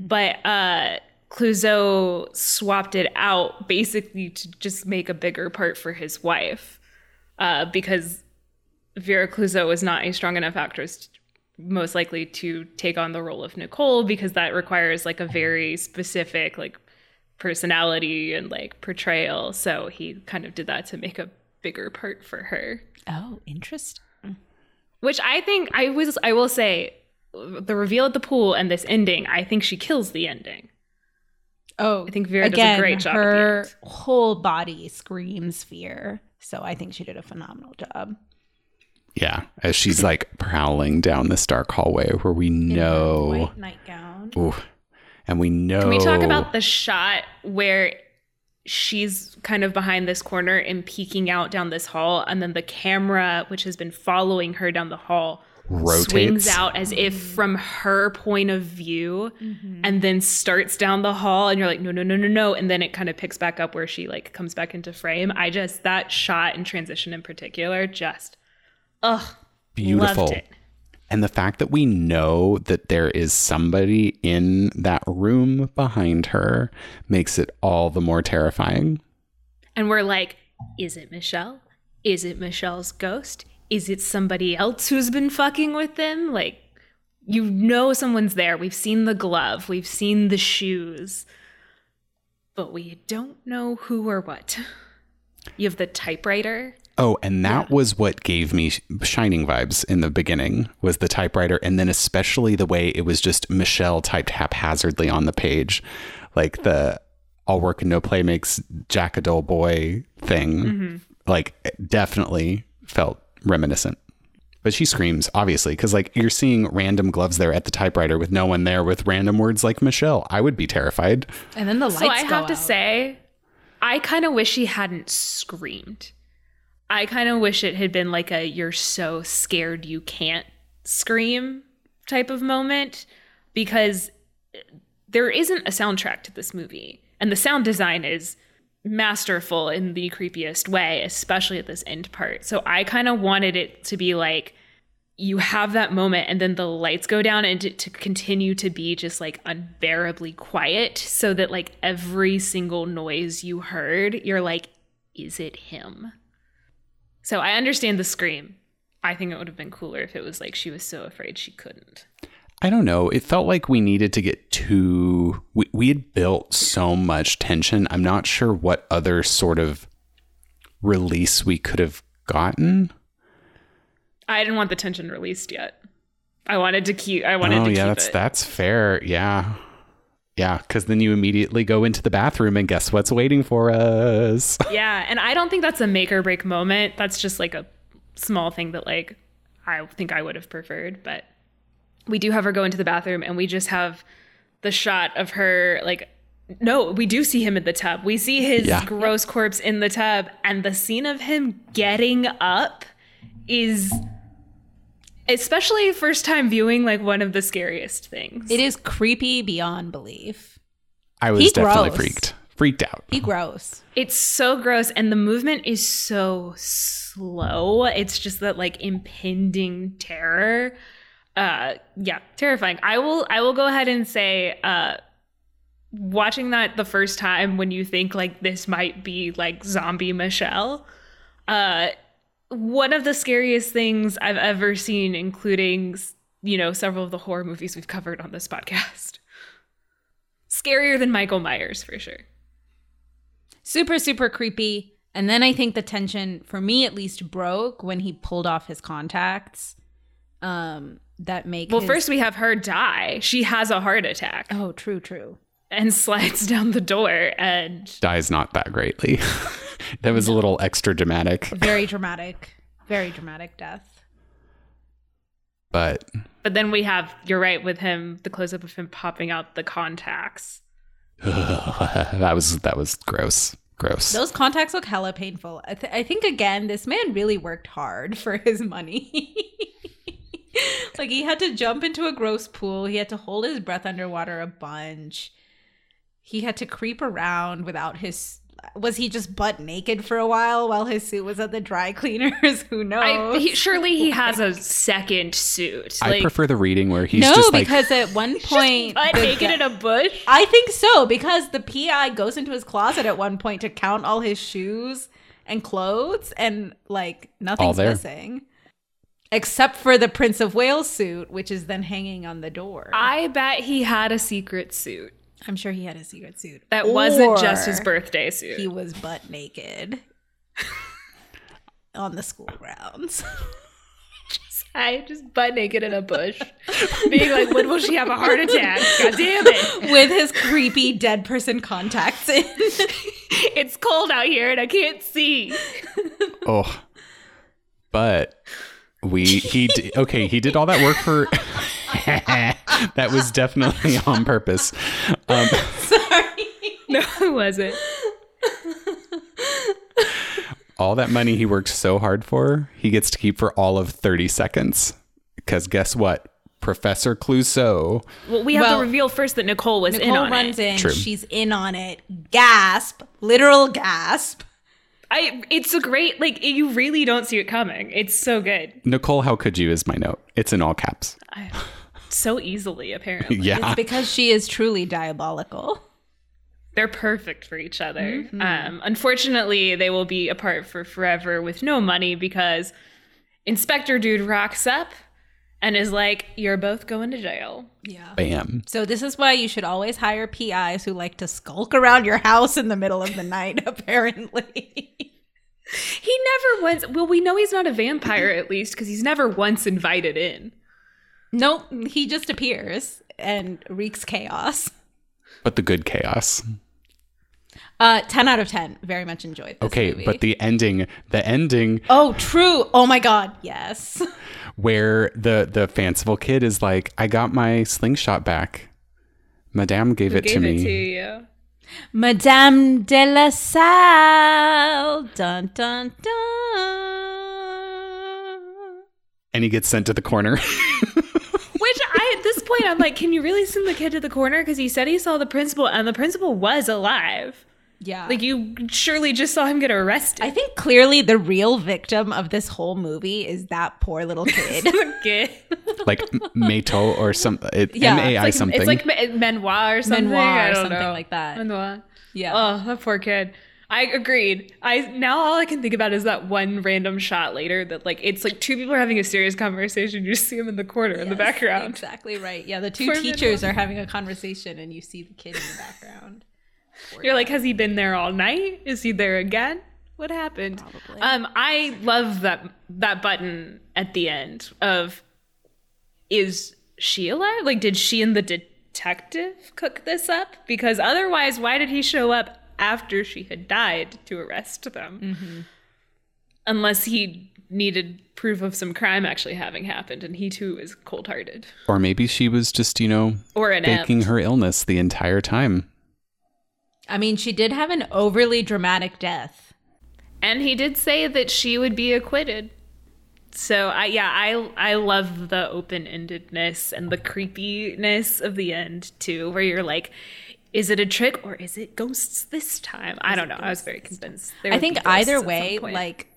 But uh Clouseau swapped it out basically to just make a bigger part for his wife uh, because Vera Clouzot was not a strong enough actress most likely to take on the role of Nicole because that requires like a very specific like personality and like portrayal. So he kind of did that to make a bigger part for her. Oh, interesting. Which I think I was I will say the reveal at the pool and this ending, I think she kills the ending. Oh, I think Vera does a great job at the Her end. whole body screams fear, so I think she did a phenomenal job. Yeah, as she's like prowling down this dark hallway where we In her know, white nightgown. Ooh, and we know. Can we talk about the shot where she's kind of behind this corner and peeking out down this hall and then the camera which has been following her down the hall Rotates. swings out as if from her point of view mm-hmm. and then starts down the hall and you're like no no no no no and then it kind of picks back up where she like comes back into frame i just that shot and transition in particular just ugh Beautiful. loved it And the fact that we know that there is somebody in that room behind her makes it all the more terrifying. and we're like is it michel? Is it michel's ghost? Is it somebody else who's been fucking with them? Like you know someone's there. We've seen the glove. We've seen the shoes. But we don't know who or what. You have the typewriter Oh, and that was what gave me shining vibes in the beginning was the typewriter and then especially the way it was just Michel typed haphazardly on the page like the all work and no play makes Jack a dull boy thing. Mm-hmm. Like it definitely felt reminiscent. But she screams obviously cuz like you're seeing random gloves there at the typewriter with no one there with random words like Michel. I would be terrified. And then the lights So I go have to say, I kind of wish she hadn't screamed. I kind of wish it had been like a you're so scared you can't scream type of moment because eh, there isn't a soundtrack to this movie. And the sound design is masterful in the creepiest way, especially at this end part. So I kind of wanted it to be like you have that moment and then the lights go down and to, to continue to be just like unbearably quiet so that like every single noise you heard you're like is it him so i understand the scream i think it would have been cooler if it was like she was so afraid she couldn't I don't know. It felt like we needed to get too. We, we had built so much tension. I'm not sure what other sort of release we could have gotten. i didn't want the tension released yet i wanted to keep i wanted to keep. oh to yeah, keep that's it that's fair. Yeah, yeah. Because then you immediately go into the bathroom and guess what's waiting for us? yeah and i don't think that's a make or break moment that's just like a small thing that like i think i would have preferred but we do have her go into the bathroom and we just have the shot of her like no we do see him in the tub we see his Yeah. gross corpse in the tub and the scene of him getting up is especially first time viewing like one of the scariest things It is creepy beyond belief. I was He definitely gross. freaked, freaked out. He gross. It's so gross and the movement is so slow. It's just that like impending terror. Uh yeah, terrifying. I will I will go ahead and say uh watching that the first time when you think like this might be like zombie Michel. Uh one of the scariest things I've ever seen including you know several of the horror movies we've covered on this podcast. Scarier than Michael Myers for sure. Super, super creepy. And then I think the tension, for me at least, broke when he pulled off his contacts. Um, that make Well, his- first we have her die. She has a heart attack Oh, true, true. and slides down the door and Dies not that greatly. that was a little extra dramatic, Very dramatic. Very dramatic death. but but then we have you're right with him the close up of him popping out the contacts. that was that was gross. Gross. Those contacts look hella painful. I, th- I think again, this man really worked hard for his money. like he had to jump into a gross pool. He had to hold his breath underwater a bunch. He had to creep around without his. Was he just butt naked for a while while his suit was at the dry cleaners? Who knows? I, he, surely he has a second suit. I prefer the reading where he's no, just like because at one point, butt naked guy- in a bush. I think so because the PI goes into his closet at one point to count all his shoes and clothes, and like nothing's missing except for the Prince of Wales suit, which is then hanging on the door. I bet he had a secret suit I'm sure he had a secret suit that wasn't just his birthday suit. He was butt naked on the school grounds. just, I just butt naked in a bush, being like, "When will she have a heart attack? God damn it! with his creepy dead person contacts in. It's cold out here and I can't see." oh, but we he d- okay he did all that work for that was definitely on purpose. Um, Sorry. No, it wasn't. all that money he worked so hard for, he gets to keep for all of 30 seconds. Because guess what? Professor Clouseau. Well, we have Well, to reveal first that Nicole was in Nicole on runs it. in. True. She's in on it. Gasp. Literal gasp. I it's a great like you really don't see it coming. It's so good. Nicole, how could you is my note. It's in all caps. I, so easily apparently. Yeah. It's because she is truly diabolical. They're perfect for each other. Um, unfortunately, they will be apart for forever with no money because Inspector Dude rocks up and is like, "You're both going to jail." Yeah. Bam. So this is why you should always hire PIs who like to skulk around your house in the middle of the night, apparently. He never once. Well, we know he's not a vampire at least because he's never once invited in. nope, he just appears and wreaks chaos. But the good chaos. Uh 10 out of 10. Very much enjoyed this Okay, movie. but the ending, the ending Oh, true. Oh my god. Yes. where the the fanciful kid is like, I got my slingshot back. Madame gave, it, to Gave me. it to you. Madame Delassalle. Dun dun dun. And he gets sent to the corner. Which I, at this point, I'm like, can you really send the kid to the corner? Because he said he saw the principal, and the principal was alive. Yeah. Like, you surely just saw him get arrested. I think clearly the real victim of this whole movie is that poor little kid. Kid. like M- Mato or some it, Yeah, M-A-I Like, something. It's like Ma- Manoir or something. Manoir I or don't something know. like that. Manoir. yeah. Oh, that poor kid. I agreed. I now all I can think about is that one random shot later that like it's like two people are having a serious conversation. You just see them in the corner in the background. Exactly right. Yeah, the two Poor teachers are having a conversation and you see the kid in the background. You're like, has he been there all night? Is he there again? What happened? Probably. Um, I love that that button at the end of is she alive? Like, did she and the detective cook this up? Because otherwise, why did he show up after she had died to arrest them? Unless he needed proof of some crime actually having happened, and he too is cold hearted. or maybe she was just, you know, Or an faking aunt. her illness the entire time. I mean, she did have an overly dramatic death. And he did say that she would be acquitted. So I yeah, I I love the open-endedness and the creepiness of the end too, where you're like, is it a trick or is it ghosts this time? I don't know. I was very convinced. there I think either way, like,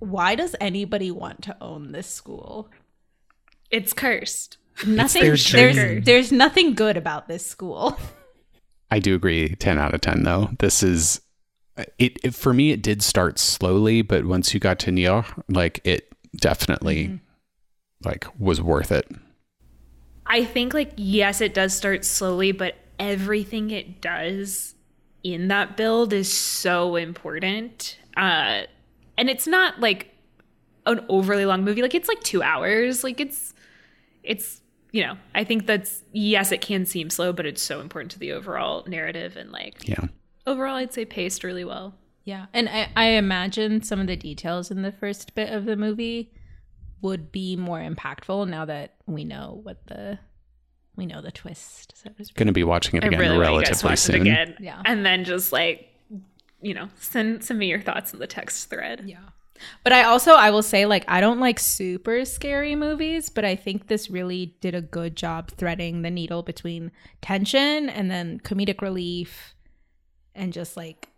why does anybody want to own this school? it's cursed. Nothing. their There's there's nothing good about this school. I do agree 10 out of 10 though. This is it, it for me it did start slowly, but once you got to Niort, like it definitely like was worth it. I think like yes, it does start slowly, but everything it does in that build is so important. Uh and it's not like an overly long movie. Like it's like 2 hours. Like it's it's you know, I think that's yes, it can seem slow, but it's so important to the overall narrative and like Yeah. overall I'd say paced really well. Yeah, and I, I imagine some of the details in the first bit of the movie would be more impactful now that we know what the we know the twist. So to speak. Going to be watching it again really want you guys to relatively soon. again. Yeah. And then just like you know, send send me your thoughts in the text thread. Yeah. But I also I will say like I don't like super scary movies, but I think this really did a good job threading the needle between tension and then comedic relief and just like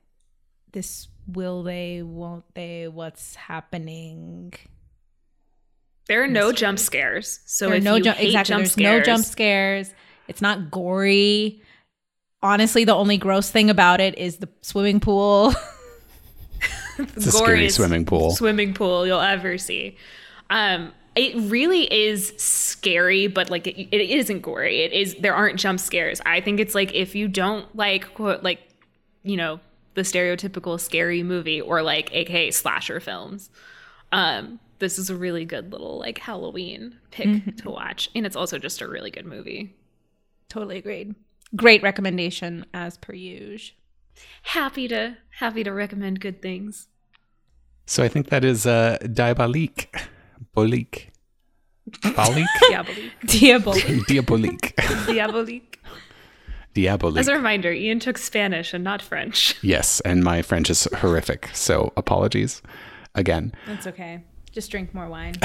this will they won't they what's happening. There are no jump scares. So if no you jump hate exactly jump there's scares, no jump scares. It's not gory. Honestly, the only gross thing about it is the swimming pool. It's scary goriest swimming pool. swimming pool you'll ever see. Um, it really is scary, but like it, it isn't gory. It is there aren't jump scares. I think it's like if you don't like quote like you know the stereotypical scary movie or like aka slasher films, um, this is a really good little like Halloween pick Mm-hmm. to watch, and it's also just a really good movie. totally agreed. Great recommendation as per usual. Happy to happy to recommend good things. So I think that is uh diabolique. Bolique. Bolique? Diabolique. Diabolique. Diabolique. Diabolique. Diabolique. As a reminder, Ian took Spanish and not French. yes, and my French is horrific, so apologies again. That's okay. Just drink more wine.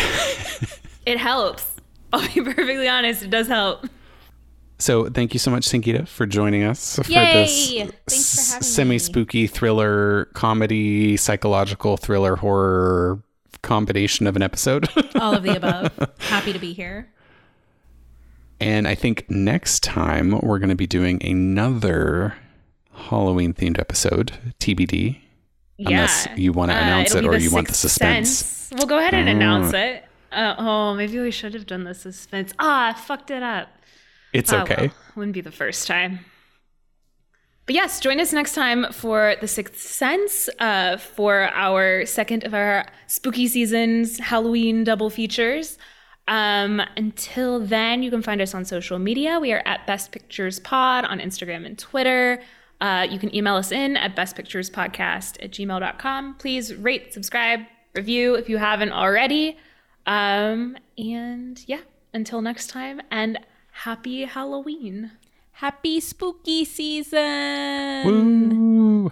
It helps. I'll be perfectly honest, it does help. So thank you so much, Sangita, for joining us for Yay! this for semi-spooky thriller, comedy, psychological thriller, horror combination of an episode. All of the above. Happy to be here. and I think next time we're going to be doing another Halloween themed episode, TBD. Unless yeah. you want to Uh, announce it or you want the suspense. Sense. We'll go ahead and announce it. Uh, oh, maybe we should have done the suspense. Ah, I fucked it up. It's Oh, okay. well, wouldn't be the first time. But yes, join us next time for The Sixth Sense uh, for our second of our spooky seasons Halloween double features. Um, until then, you can find us on social media. We are at Best Pictures Pod on Instagram and Twitter. Uh, you can email us in at bestpicturespodcast at gmail.com. Please rate, subscribe, review if you haven't already. Um, and yeah, until next time, and happy Halloween. Happy spooky season. Woo.